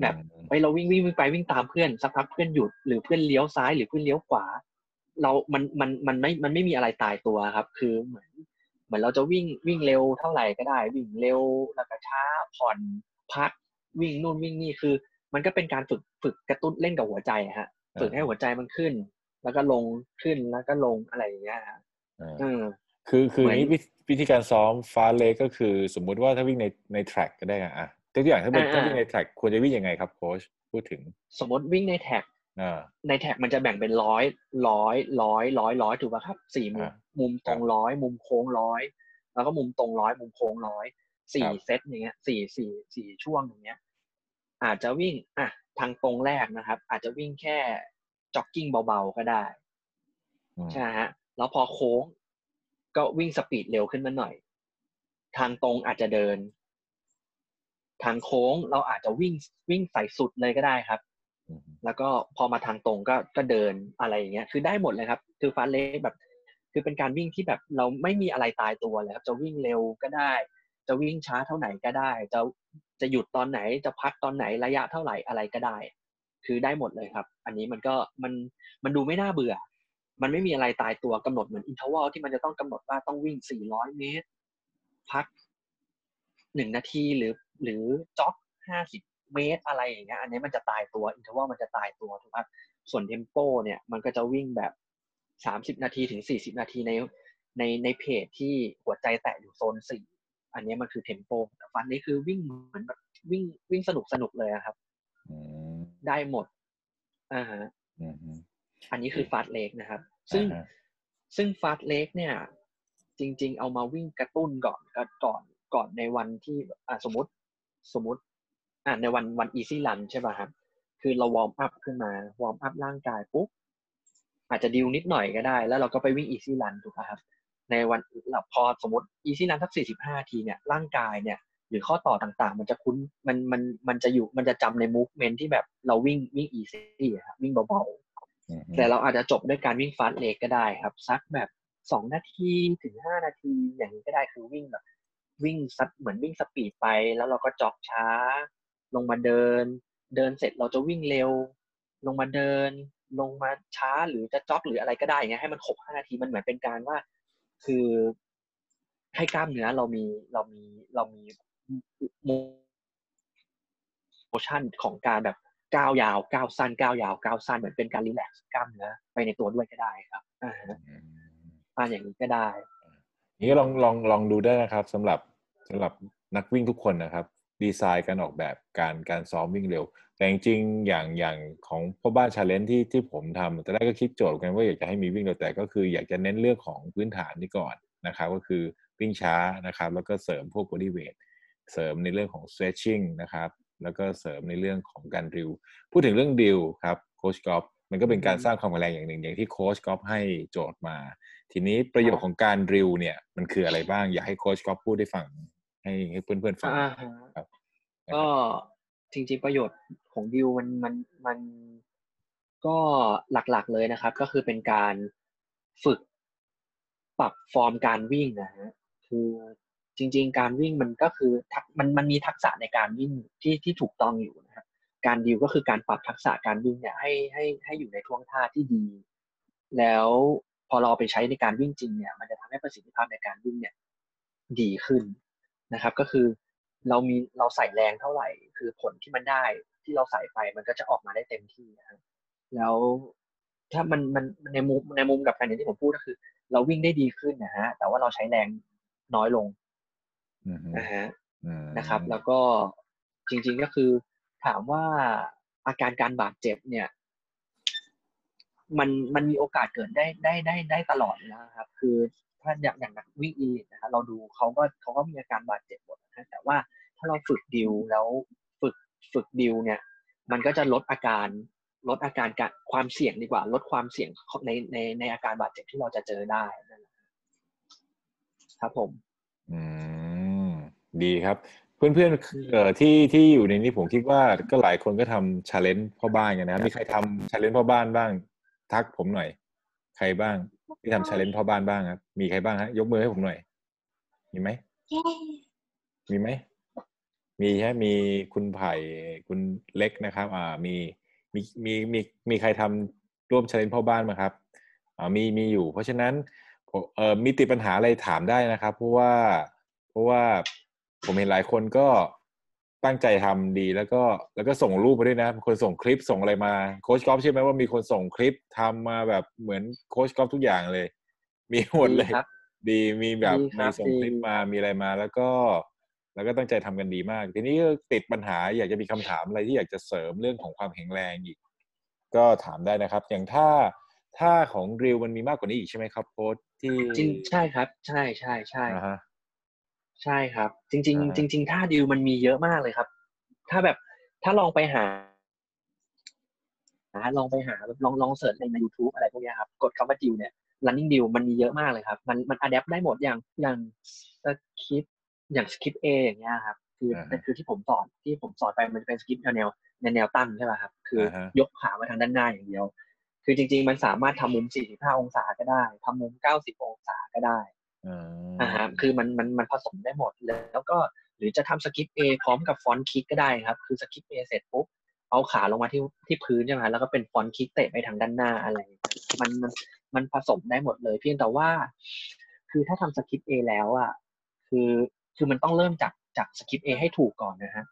แบบอืมไปเราวิ่งวิ่งวิ่งไปวิ่งตามเพื่อนสักพักเพื่อนหยุดหรือเพื่อนเลี้ยวซ้ายหรือเพื่อนเลี้ยวขวา เรามันมันมันไม่มันไม่มีอะไรตายตัวครับ คือเหมือน เหมือนเราจะวิ่งวิ่งเร็วเท่าไหร่ก็ได้ วิ่งเร็วแล้วก็ช้าผ่อนพักวิ่งนู่นวิ่งนี่คือ มันก็เป็นการฝึกฝึกกระตุ้นเล่นกับหัวใจอะฮะ ฝึกให้หัวใจมันขึ้น แล้วก็ลงขึ้นแล้วก็ลงอะไรอย่างเงี้ยฮะอ่าเออ คือคือเหมือนนี้วิวิธีการซ้อมฟาเลก็คือ สมมุติว่าถ้าวิ่งในในแทร็กก็ได้อะอะตัวอย่างถ้าเป็นอ่าถ้าวิ่งในแทร็กควรจะวิ่งยังไงครับโค้ชพูดถึง สมมติวิ่งใน track อ่าใน track มันจะแบ่งเป็นร้อยร้อยร้อยร้อยร้อยถูกป่ะครับสี่มุมอ่ามุมตรงร้อยมุมโค้งร้อยแล้วก็มุมตรงร้อยมุมโค้งร้อยสี่ครับเซตอย่างเงี้ยสี่สี่สี่ช่วงอย่างเงี้ย อาจจะวิ่งอะทางตรงแรกนะครับ อาจจะวิ่งแค่จ็อกกิ้งเบาๆก็ได้อืมใช่ไหมฮะ แล้วพอโค้งก็วิ่ง speed เร็วขึ้นมาหน่อย ทางตรงอาจจะเดิน ทางโค้งเราอาจจะวิ่งวิ่งใส่สุดเลยก็ได้ครับอืมแล้วก็พอมาทางตรงก็ก็เดินอะไรอย่างเงี้ย คือได้หมดเลยครับ คือ fartlek แบบ คือเป็นการวิ่งที่แบบเราไม่มีอะไรตายตัวเลยครับ จะวิ่งเร็วก็ได้ จะวิ่งช้าเท่าไหร่ก็ได้ จะจะหยุดตอนไหน จะพักตอนไหนระยะเท่าไหร่อะไรก็ได้ คือได้หมดเลยครับ อันนี้มันก็มันมันดูไม่น่าเบื่อ มันไม่มีอะไรตายตัวกำหนดเหมือน interval ที่มันจะต้องกำหนดว่าต้องวิ่ง 400 เมตร พักหนึ่งนาทีหรือ หรือ jog 50 เมตรอะไรอย่างเงี้ย อันนี้มันจะตายตัว interval มันจะตายตัวถูกไหมส่วน tempo เนี่ยมันก็จะวิ่งแบบ 30 นาทีถึง 40 นาทีในในใน pace ที่หัวใจแตะอยู่โซน4อันนี้มันคือ tempo แต่ฟันนี้คือวิ่งเหมือนแบบวิ่งวิ่งสนุกสนุกเลยอะครับอืมได้หมดอ่าฮะ อืมอืมอันนี้คือ fartlek นะครับ ซึ่งอ่าฮะซึ่ง fartlek เนี่ย จริง ๆ เอามาวิ่งกระตุ้นก่อนก็ก่อนก่อนในวันที่อ่าสมมติสมมติอ่าในวันวัน easy run ใช่ป่ะครับ คือเรา warm up ขึ้นมา warm up ร่างกายปุ๊บอาจจะ drill นิดหน่อยก็ได้ แล้วเราก็ไปวิ่ง easy run ถูกไหมครับ ในวันเราพอสมมติ easy run สักสี่สิบห้านาทีเนี่ยร่างกายเนี่ย หรือข้อต่อต่างๆ มันจะคุ้นมันมันมันจะอยู่มันจะจำใน movement ที่แบบเราวิ่งวิ่ง easyี่ครับวิ่งเบาๆอืม แต่เราอาจจะจบด้วยการวิ่งฟาสต์เลกก็ได้ครับสักแบบสองนาทีถึงห้านาทีอย่างนี้ก็ได้คือวิ่งแบบวิ่งสัดเหมือนวิ่งสปีดไป แล้วเราก็จ็อกช้า ลงมาเดิน เดินเสร็จเราจะวิ่งเร็ว ลงมาเดิน ลงมาช้าหรือจะจ็อกหรืออะไรก็ได้อย่างเงี้ยให้มันครบห้านาทีมันเหมือนเป็นการว่า คือให้กล้ามเนื้อเรามีเรามีเรามีmotion ของการแบบ ก้าวยาวก้าวสั้นก้าวยาวก้าวสั้นเหมือนเป็นการ relax กล้ามเนื้อไปในตัวด้วยก็ได้ครับอ่าฮะอืมอ่าอย่างนี้ก็ได้ นี่ก็ลองลองลองดูได้นะครับสำหรับสำหรับนักวิ่งทุกคนนะครับ ดีไซน์การออกแบบการการซ้อมวิ่งเร็ว แต่จริงๆอย่างอย่างของพ่อบ้าน challenge ที่ที่ผมทำแต่แรกก็คิดโจทย์กันว่าอยากจะให้มีวิ่งเร็วแต่ก็คืออยากจะเน้นเรื่องของพื้นฐานนี่ก่อนนะครับก็คือวิ่งช้านะครับ แล้วก็เสริมพวก body weight เสริมในเรื่องของ stretching นะครับ แล้วก็เสริมในเรื่องของการดิว พูดถึงเรื่องดิวครับโค้ชกอฟมันก็เป็นการสร้างความแข็งแรงอย่างหนึ่ง อย่างที่โค้ชกอฟให้โจทย์มา ทีนี้ประโยชน์ของการดิวเนี่ยมันคืออะไรบ้าง อยากให้โค้ชกอฟพูดให้ฟังให้ให้เพื่อนๆฟังอ่าฮะครับ ก็จริงๆประโยชน์ของดิวมันมันมันก็หลักๆเลยนะครับ ก็คือเป็นการฝึกปรับฟอร์มการวิ่งนะฮะคือ จริง ๆ การวิ่งมันก็คือมันมันมีทักษะในการวิ่งที่ที่ถูกต้องอยู่นะครับการดิวก็คือการปรับทักษะการวิ่งเนี่ยให้ให้ให้อยู่ในท่วงท่าที่ดี แล้วพอเราเอาไปใช้ในการวิ่งจริงเนี่ย มันจะทำให้ประสิทธิภาพในการวิ่งเนี่ยดีขึ้นนะครับ ก็คือเรามีเราใส่แรงเท่าไหร่ คือผลที่มันได้ที่เราใส่ไปมันก็จะออกมาได้เต็มที่นะครับแล้วถ้ามันมันในมุมในมุมกับการอย่างที่ผมพูดก็คือ เราวิ่งได้ดีขึ้นนะฮะแต่ว่าเราใช้แรงน้อยลง นะฮะอืมนะครับ แล้วก็จริง ๆก็คือ ถามว่าอาการการบาดเจ็บเนี่ย มันมันมีโอกาสเกิดได้ได้ได้ได้ตลอดอยู่แล้วนะครับ คือถ้าอย่างอย่างนักวิ่งอีลิทนะครับเราดูเขาก็เขาก็มีอาการบาดเจ็บหมดนะฮะแต่ว่าถ้าเราฝึกดิวแล้วฝึกฝึกดิวเนี่ย มันก็จะลดอาการลดอาการการความเสี่ยงดีกว่า ลดความเสี่ยงในในในอาการบาดเจ็บที่เราจะเจอได้นั่นแหละครับผม อืม ดีครับ เพื่อนๆเอ่อที่ที่อยู่ในนี้ผมคิดว่าก็หลายคนก็ทำ challenge พ่อบ้านกันนะครับมีใครทำ challenge พ่อบ้านบ้าง ทักผมหน่อย ใครบ้าง ที่ทำ challenge พ่อบ้านบ้างครับ มีใครบ้างฮะยกมือให้ผมหน่อย มีไหมมีไหมมีใช่ไหมมีคุณไผ่คุณเล็กนะครับ อ่ามีมีมีมีมีใครทำร่วม challenge พ่อบ้านไหมครับอ่ามีมีอยู่ เพราะฉะนั้นผมเอ่อมีติดปัญหาอะไรถามได้นะครับ เพราะว่าเพราะว่า ผมเห็นหลายคนก็ตั้งใจทำดีแล้วก็แล้วก็ส่งรูปมาด้วยนะมีคนส่งคลิปส่งอะไรมาโค้ชกอล์ฟใช่ไหมว่ามีคนส่งคลิปทำมาแบบเหมือนโค้ชกอล์ฟทุกอย่างเลย มีหมดเลย ดีครับดีมีแบบดีครัมีบส่งคลิปดีมามีอะไรมาแล้วก็ แล้วก็ตั้งใจทำกันดีมาก ทีนี้ก็ติดปัญหาอยากจะมีคำถามอะไรที่อยากจะเสริมเรื่องของความแข็งแรงอีก ก็ถามได้นะครับ อย่างถ้าถ้าของริวมันมีมากกว่านี้อีกใช่ไหมครับโค้ชที่จริงใช่ครับ ใช่ใช่ใช่อ่าฮะ ใช่ครับ จริงอ่าๆจริง ๆ ท่าดิวมันมีเยอะมากเลยครับ ถ้าแบบถ้าลองไปหาลองไปหาลองลอง search ใน YouTube อะไรพวกนี้ครับ กดคำว่าดิวเนี่ย running deal มันมีเยอะมากเลยครับ มันมัน adapt ได้หมดอย่างอย่าง skip อย่าง skip A อย่างเงี้ยครับ คือคือที่ผมสอนที่ผมสอนไปมันเป็น skip แนวในแนวตั้งใช่ป่ะครับ คือยกขามาทางด้านหน้าอย่างเดียว คือจริง ๆ มันสามารถทำมุม 45 องศาก็ได้ทำมุม 90 องศาก็ได้ อ่าฮะคือมันมันมันผสมได้หมดแล้วก็หรือจะทำ skip A พร้อมกับ front kick ก็ได้ครับ คือ skip A เสร็จปุ๊บเอาขาลงมาที่ที่พื้นใช่ไหมแล้วก็เป็น front kick เตะไปทางด้านหน้าอะไร มันมันมันผสมได้หมดเลย เพียงแต่ว่า คือถ้าทำ skip A แล้วอะคือคือมันต้องเริ่มจากจาก skip A ให้ถูกก่อนนะฮะ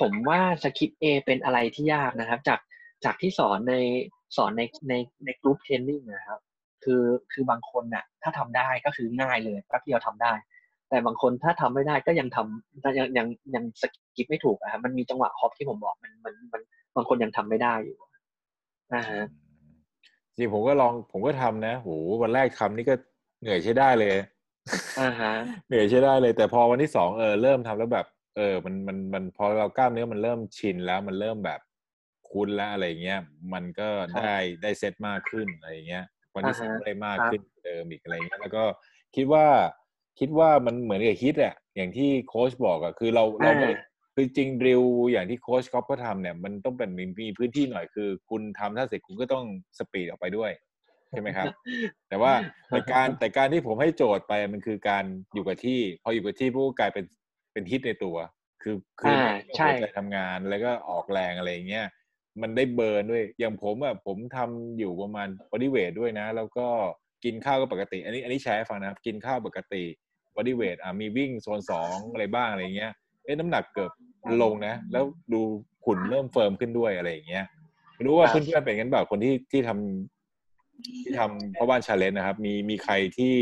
ผมว่า skip A เป็นอะไรที่ยากนะครับ จากจากที่สอนในสอนในในในกลุ่ม training นะครับ คือคือบางคนน่ะถ้าทำได้ก็คือง่ายเลยแป๊บเดียวทำได้ แต่บางคนถ้าทำไม่ได้ก็ยังทำยังยังยังสกิปไม่ถูกอะครับมันมีจังหวะฮอปที่ผมบอกมันมันมันบางคนยังทำไม่ได้อยู่นะฮะจริงผมก็ลองผมก็ทำนะโหวันแรกทำนี่ก็เหนื่อยใช้ได้เลยอ่าฮะเหนื่อยใช้ได้เลย แต่พอวันที่สองเออเริ่มทำแล้วแบบ เออ มันมันมันพอเรากล้ามเนื้อมันเริ่มชินแล้วมันเริ่มแบบคุ้นแล้วอะไรเงี้ย มันก็ได้ได้เซตมากขึ้นอะไรเงี้ย วันที่สองได้มากขึ้นเดิมอีกอะไรเงี้ยแล้วก็คิดว่าคิดว่ามันเหมือนกับ HIIT อะอย่างที่โค้ชบอกอะคือเราเราคือจริง drill อย่างที่โค้ชกอล์ฟก็ทำเนี่ยมันต้องเป็นมีพื้นที่หน่อยคือ คุณทำท่าเสร็จคุณก็ต้อง speed ออกไปด้วยใช่ไหมครับ แต่ว่าแต่การแต่การที่ผมให้โจทย์ไปมันคือการอยู่กับที่ พออยู่กับที่ปุ๊บกลายเป็นเป็น HIIT ในตัว คือคือใช่ใจทำงานแล้วก็ออกแรงอะไรเงี้ย มันได้ burn ด้วย อย่างผมอะผมทำอยู่ประมาณ bodyweight ด้วยนะ แล้วก็กินข้าวก็ปกติ อันนี้อันนี้แชร์ฟังนะครับกินข้าวปกติ bodyweight อะมีวิ่งโซนสองอะไรบ้างอะไรเงี้ยเอ๊ะน้ำหนักเกือบลงนะ แล้วดูหุ่นเริ่ม firm ขึ้นด้วยอะไรอย่างเงี้ยไม่รู้ว่าเพื่อนๆเป็นกันแบบคนที่ที่ทำที่ทำพ่อบ้าน challenge นะครับ มีมีใครที่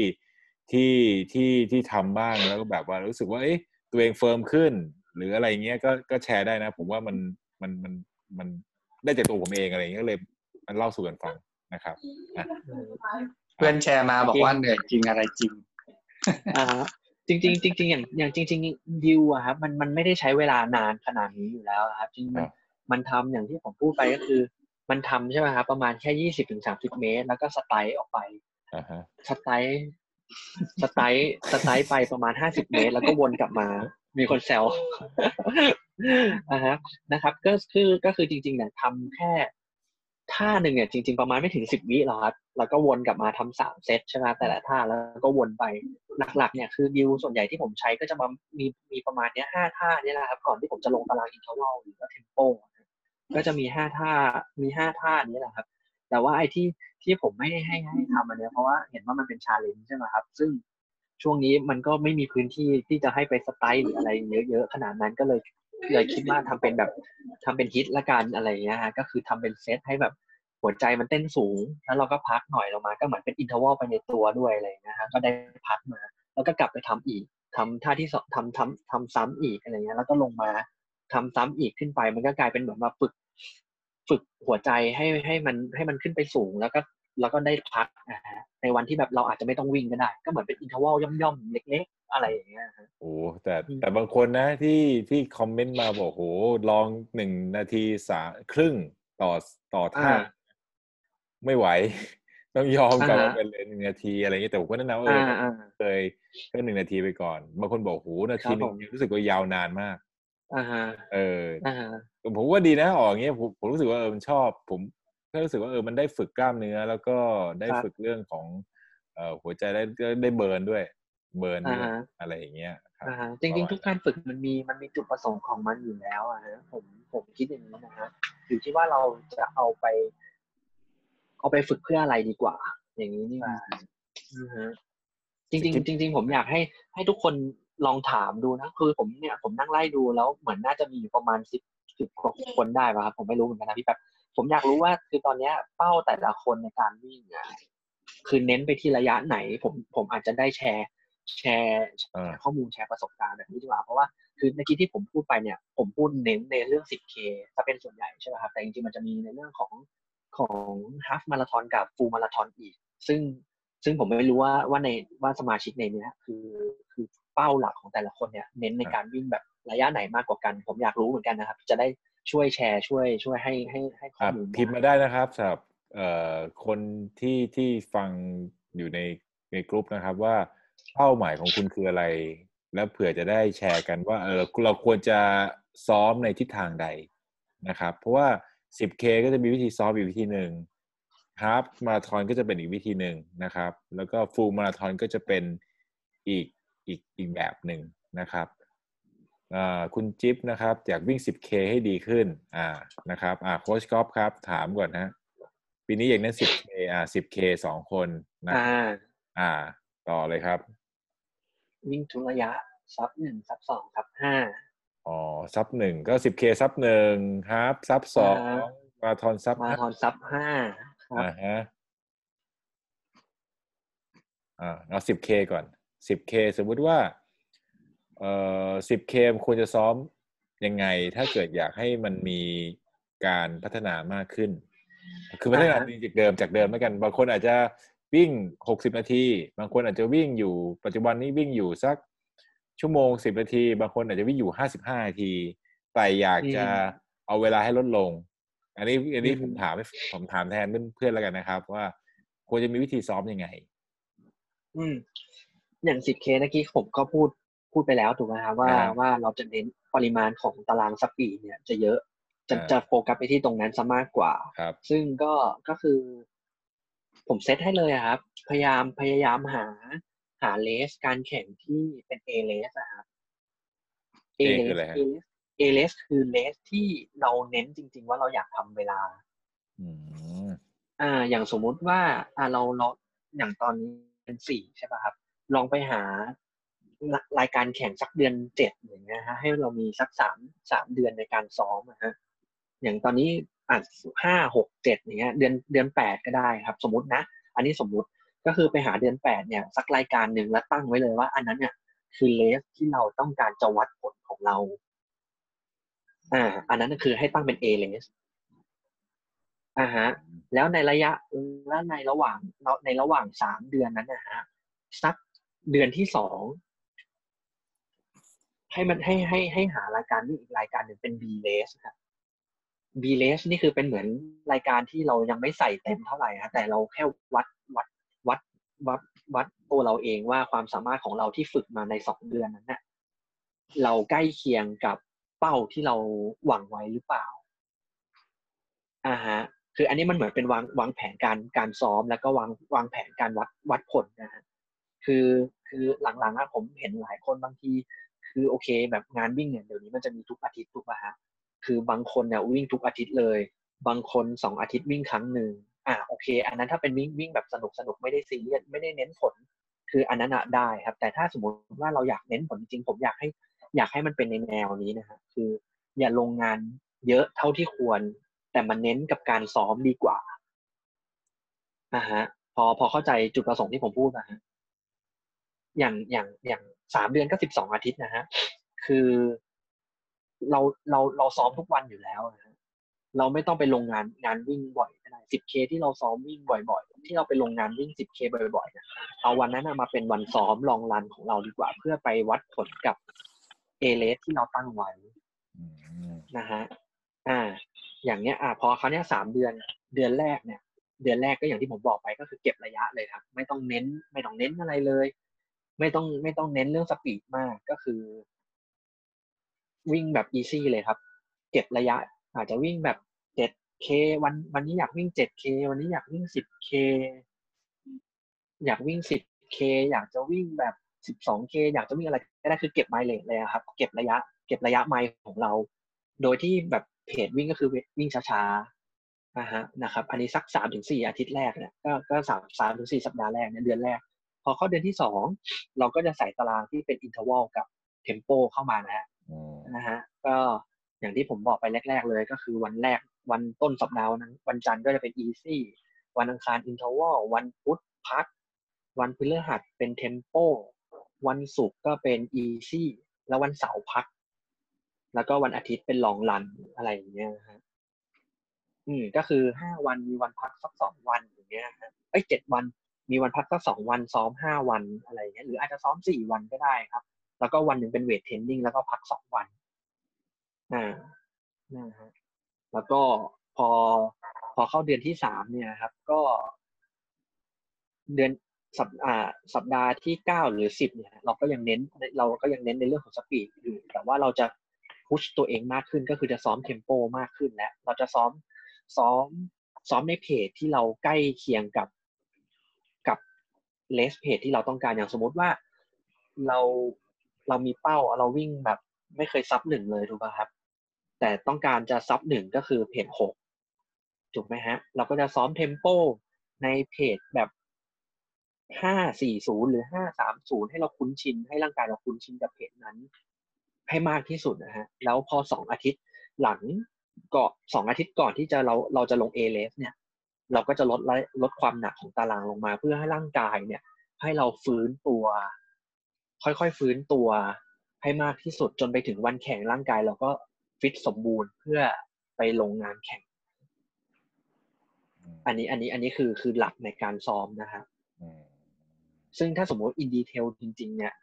ที่ที่ที่ทำบ้างแล้วก็แบบว่ารู้สึกว่าเอ๊ะตัวเอง firm ขึ้น หรืออะไรเงี้ยก็ก็แชร์ได้นะ ผมว่ามันมันมันมัน ได้จากตัวผมเองอะไรเงี้ยเลยมันเล่าสู่กันฟังนะครับเพื่อนแชร์มาบอกว่าเหนื่อยจริงอะไรจริงอ่าจริงจริงจริงอย่างอย่างจริง ๆ ดิวอะครับมันมันไม่ได้ใช้เวลานานขนาดนี้อยู่แล้วครับจริงมันมันทำอย่างที่ผมพูดไปก็คือ มันทำใช่ไหมครับประมาณแค่ยี่สิบถึงสามสิบเมตร แล้วก็สไตล์ออกไปสไตล์สไตล์สไตล์ไปประมาณห้าสิบเมตร แล้วก็วนกลับมา มีคนแซวอ่าฮะนะครับ ก็คือก็คือจริง ๆ เนี่ยทำแค่ท่าหนึ่งเนี่ยจริง ๆ ประมาณไม่ถึงสิบวิหรอกครับแล้วก็วนกลับมาทำสามเซตใช่ไหมแต่ละท่าแล้วก็วนไปหลักๆ เนี่ยคือ drill ส่วนใหญ่ที่ผมใช้ก็จะมามีมีประมาณเนี้ยห้าท่าเนี่ยแหละครับก่อนที่ผมจะลงตาราง interval หรือว่า tempo ก็จะมีห้าท่ามีห้าท่านี้แหละครับ แต่ว่าไอ้ที่ที่ผมไม่ให้ให้ให้ทำอันเนี้ยเพราะว่าเห็นว่ามันเป็น challenge ใช่ไหมครับ ซึ่ง ช่วงนี้มันก็ไม่มีพื้นที่ที่จะให้ไปสไตล์หรืออะไรเยอะๆขนาดนั้นก็เลยเลยคิดว่าทำเป็นแบบทำเป็นฮิตละกันอะไรเงี้ยฮะก็คือทำเป็นเซตให้แบบหัวใจมันเต้นสูง แล้วเราก็พักหน่อยลงมา ก็เหมือนเป็นอินเทอร์วัลไปในตัวด้วยอะไรนะฮะก็ได้พักมา แล้วก็กลับไปทำอีกทำท่าที่สองทำทำทำซ้ำอีกอะไรเงี้ยแล้วก็ลงมาทำซ้ำอีกขึ้นไป มันก็กลายเป็นเหมือนมาฝึก ฝึกหัวใจให้ให้มันให้มันขึ้นไปสูง แล้วก็ แล้วก็ได้พักนะฮะในวันที่แบบเราอาจจะไม่ต้องวิ่งก็ได้ ก็เหมือนเป็นอินเทอร์วัลย่อมๆ เล็กๆ อะไรอย่างเงี้ยโอ้แต่แต่บางคนนะที่ที่คอมเมนต์มาบอกโหลองหนึ่งนาทีสาครึ่งต่อต่อท่าไม่ไหว ต้องยอมกลับมาเป็นเลยหนึ่งนาทีอะไรเงี้ยแต่ผมก็แนะนำว่าเออเคยแค่หนึ่งนาทีไปก่อน บางคนบอกโหนาทีนึงรู้สึกว่ายาวนานมากอ่าฮะเออผมว่าดีนะออกเงี้ยผมผมรู้สึกว่าเออมันชอบ ผม ก็รู้สึกว่าเออมันได้ฝึกกล้ามเนื้อ แล้วก็ได้ฝึกเรื่องของเอ่อหัวใจได้ได้เบิร์นด้วย เบิร์นอะไรอย่างเงี้ยครับจริงๆ ทุกการฝึกมันมีมันมีจุดประสงค์ของมันอยู่แล้วอะฮะผมผมคิดอย่างนี้นะฮะอยู่ที่ว่าเราจะเอาไป เอาไปฝึกเพื่ออะไรดีกว่า อย่างนี้นี่ว่าจริงๆจริง ๆ ผมอยากให้ให้ทุกคนลองถามดูนะคือผมเนี่ยผมนั่งไล่ดูแล้วเหมือนน่าจะมีอยู่ประมาณสิบสิบกว่าคนได้ป่ะครับผมไม่รู้เหมือนกันนะพี่แป๊บ ผมอยากรู้ว่าคือตอนเนี้ยเป้าแต่ละคนในการวิ่งอะคือเน้นไปที่ระยะไหน ผมผมอาจจะได้แชร์แชร์ข้อมูลแชร์ประสบการณ์แบบนี้ดีกว่าเพราะว่าคือเมื่อกี้ที่ผมพูดไปเนี่ย ผมพูดเน้นในเรื่อง 10K ถ้าเป็นส่วนใหญ่ใช่ไหมครับแต่จริงๆมันจะมีในเรื่องของของฮาฟมาราทอนกับฟูลมาราทอนอีก ซึ่งซึ่งผมไม่รู้ว่าว่าในว่าสมาชิกในนี้คือคือเป้าหลักของแต่ละคนเนี่ย เน้นในการวิ่งแบบระยะไหนมากกว่ากัน ผมอยากรู้เหมือนกันนะครับ จะได้ ช่วยแชร์ช่วยช่วยให้ให้ให้ข้คอรับมูลพิมพ์มาได้นะครับสำหรับเอ่อคนที่ที่ฟังอยู่ในในกลุ่มนะครับว่าเป้าหมายของคุณคืออะไร แล้วเผื่อจะได้แชร์กันว่าเออเราควรจะซ้อมในทิศทางใดนะครับ เพราะว่า 10K ก็จะมีวิธีซ้อมอีกวิธีหนึ่งฮาฟมาราธอนก็จะเป็นอีกวิธีหนึ่งนะครับ แล้วก็ฟูลมาราธอนก็จะเป็นอีกอีกอีกแบบหนึ่งนะครับอ่า คุณจิ๊บนะครับอยากวิ่ง 10K ให้ดีขึ้นอ่านะครับอ่าโค้ชกอล์ฟครับ ถามก่อนนะปีนี้อยากเน้น 10K อ่า 10K สองคนนะอ่าอ่า ต่อเลยครับ วิ่งทุกระยะซับหนึ่งซับสองซับห้าอ๋อซับหนึ่งก็ 10K ซับหนึ่งฮาฟซับสองอ่ามาราธอนซับมาราธอนซับห้าครับอ่าฮะอ่าเอา 10K ก่อน 10K สมมุติว่า เอ่อ 10K มันควรจะซ้อมยังไง ถ้าเกิดอยากให้มันมีการพัฒนามากขึ้น คือพัฒนาจากเดิมจากเดิมแล้วกัน บางคนอาจจะวิ่ง60นาที บางคนอาจจะวิ่งอยู่ปัจจุบันนี้วิ่งอยู่สักชั่วโมง10นาที บางคนอาจจะวิ่งอยู่55นาที แต่อยากจะเอาเวลาให้ลดลง อันนี้อันนี้ผมถามให้ผมถามแทนเพื่อนๆแล้วกันนะครับ ว่าควรจะมีวิธีซ้อมยังไง อืมอย่าง 10K เมื่อกี้ผมก็พูด พูดไปแล้วถูกไหมครับว่าอ่าว่าเราจะเน้นปริมาณของตารางสปีดเนี่ยจะเยอะจะอ่าจะโฟกัสไปที่ตรงนั้นซะมากกว่าครับ ซึ่งก็ก็คือ ผมเซตให้เลยอะครับ พยายามพยายามหาหาเลสการแข่งที่เป็นเอเลสอะครับ A คืออะไรฮะเอเลสคือเลสที่เราเน้นจริง ๆ ว่าเราอยากทำเวลาอืมอ่า อย่างสมมุติว่า อ่าเราเราอย่างตอนนี้เป็นสี่ใช่ป่ะครับ ลองไปหา รายการแข่งสักเดือนเจ็ดอย่างเงี้ยฮะให้เรามีสักสามสามเดือนในการซ้อมนะฮะอย่างตอนนี้อะห้าหกเจ็ดอย่างเงี้ยเดือนเดือนแปดก็ได้ครับ สมมตินะ อันนี้สมมุติก็คือไปหาเดือนแปดเนี่ยสักรายการหนึ่งแล้วตั้งไว้เลยว่า อันนั้นเนี่ยคือเลสที่เราต้องการจะวัดผลของเรา อ่า อันนั้นก็คือให้ตั้งเป็น A เลสอ่าฮะ แล้วในระยะแล้วในระหว่างในระหว่างสามเดือนนั้นนะฮะสักเดือนที่สอง ให้มันให้ให้ให้หารายการนี้อีกรายการหนึ่งเป็น B l a s ครับ B l a s นี่คือเป็นเหมือนรายการที่เรายังไม่ใส่เต็มเท่าไหร่ฮะแต่เราแค่วัดวัดวัดวัดวัดตัวเราเองว่าความสามารถของเราที่ฝึกมาในสองเดือนนั้นเนะ่ะเราใกล้เคียงกับเป้าที่เราหวังไว้หรือเปล่าอ่าฮะคืออันนี้มันเหมือนเป็นวางวางแผนการการซ้อมแล้วก็วางวางแผนการวัดวัดผลนะฮะคือคือหลังๆอะผมเห็นหลายคนบางที คือโอเคแบบงานวิ่งเนี่ยเดี๋ยวนี้มันจะมีทุกอาทิตย์ถูกป่ะฮะคือบางคนเนี่ยวิ่งทุกอาทิตย์เลย บางคนสองอาทิตย์วิ่งครั้งหนึ่งอ่าโอเค อันนั้นถ้าเป็นวิ่งวิ่งแบบสนุกสนุกไม่ได้ซีเรียสไม่ได้เน้นผล คืออันนั้นอะได้ครับ แต่ถ้าสมมติว่าเราอยากเน้นผลจริงผมอยากให้ อยากให้มันเป็นในแนวนี้นะฮะคือ อย่าลงงานเยอะเท่าที่ควร แต่มันเน้นกับการซ้อมดีกว่าอ่าฮะพอพอเข้าใจจุดประสงค์ที่ผมพูดนะฮะอย่างอย่างอย่าง สามเดือนก็สิบสองอาทิตย์นะฮะคือเราเราเราซ้อมทุกวันอยู่แล้วนะฮะเราไม่ต้องไปลงงานงานวิ่งบ่อยก็ได้สิบเคที่เราซ้อมวิ่งบ่อย ๆ ที่เราไปลงงานวิ่งสิบเคบ่อยๆนะเอาวันนั้นมาเป็นวันซ้อมลองรันของเราดีกว่า เพื่อไปวัดผลกับเอเลสที่เราตั้งไว้อืมนะฮะอ่า อย่างเนี้ย อ่าพอเขาเนี้ยสามเดือนเดือนแรกเนี่ย เดือนแรกก็อย่างที่ผมบอกไปก็คือเก็บระยะเลยครับ ไม่ต้องเน้น ไม่ต้องเน้นอะไรเลย ไม่ต้องไม่ต้องเน้นเรื่อง speed มากก็คือ วิ่งแบบ easy เลยครับ เก็บระยะ อาจจะวิ่งแบบเจ็ด K วันวันนี้อยากวิ่งเจ็ด K วันนี้อยากวิ่งสิบ K อยากวิ่งสิบ K อยากจะวิ่งแบบสิบสอง K อยากจะวิ่งอะไรก็ได้คือเก็บ mileage เลยครับ เก็บระยะ เก็บระยะไมล์ของเรา โดยที่แบบ pace วิ่งก็คือวิ่งช้าๆนะฮะนะครับ อันนี้สักสามถึงสี่อาทิตย์แรกเนี่ยก็ก็สามสามถึงสี่สัปดาห์แรกเนี่ยเดือนแรก พอเข้าเดือนที่สองเราก็จะใส่ตารางที่เป็น interval กับ tempo เข้ามานะฮะอืมนะฮะก็อย่างที่ผมบอกไปแรก ๆ เลยก็คือวันแรกวันต้นสัปดาห์วันนั้นวันจันทร์ก็จะเป็น easy วันอังคาร interval วันพุธพัก วันพฤหัสเป็น tempo วันศุกร์ก็เป็น easy แล้ววันเสาร์พัก แล้วก็วันอาทิตย์เป็น long run อะไรอย่างเงี้ยนะฮะอืมก็คือห้าวันมีวันพักสักสองวันอย่างเงี้ยฮะเอ้ยเจ็ดวัน มีวันพักสักสองวันซ้อมห้าวันอะไรอย่างเงี้ยหรืออาจจะซ้อมสี่วันก็ได้ครับ แล้วก็วันหนึ่งเป็นเวทเทรนนิ่งแล้วก็พักสองวันอ่านะฮะแล้วก็พอพอเข้าเดือนที่สามเนี่ยครับ ก็ เดือนสัปอ่าสัปดาห์ที่เก้าหรือสิบเนี่ย เราก็ยังเน้นเราก็ยังเน้นในเรื่องของสปีดอยู่ แต่ว่าเราจะพุชตัวเองมากขึ้นก็คือจะซ้อมเทมโปมากขึ้นแล้วเราจะซ้อมซ้อมซ้อมในเพจที่เราใกล้เคียงกับ เลสเพจที่เราต้องการอย่างสมมติว่าเราเรามีเป้าเราวิ่งแบบไม่เคยซับหนึ่งเลยถูกป่ะครับ แต่ต้องการจะซับหนึ่งก็คือเพจหกถูกไหมฮะ เราก็จะซ้อมเทมโปในเพจแบบห้าสี่ศูนย์หรือห้าสามศูนย์ให้เราคุ้นชิน ให้ร่างกายเราคุ้นชินกับเพจนั้น ให้มากที่สุดนะฮะ แล้วพอสองอาทิตย์หลังก็สองอาทิตย์ก่อนที่จะเราเราจะลงเอเลสเนี่ย เราก็จะลดลดความหนักของตารางลงมา เพื่อให้ร่างกายเนี่ย ให้เราฟื้นตัว ค่อยๆฟื้นตัวให้มากที่สุดจนไปถึงวันแข่งร่างกายเราก็ฟิตสมบูรณ์เพื่อไปลงงานแข่ง อันนี้อันนี้อันนี้คือคือหลักในการซ้อมนะฮะซึ่งถ้าสมมติอินดีเทลจริง ๆ เนี่ย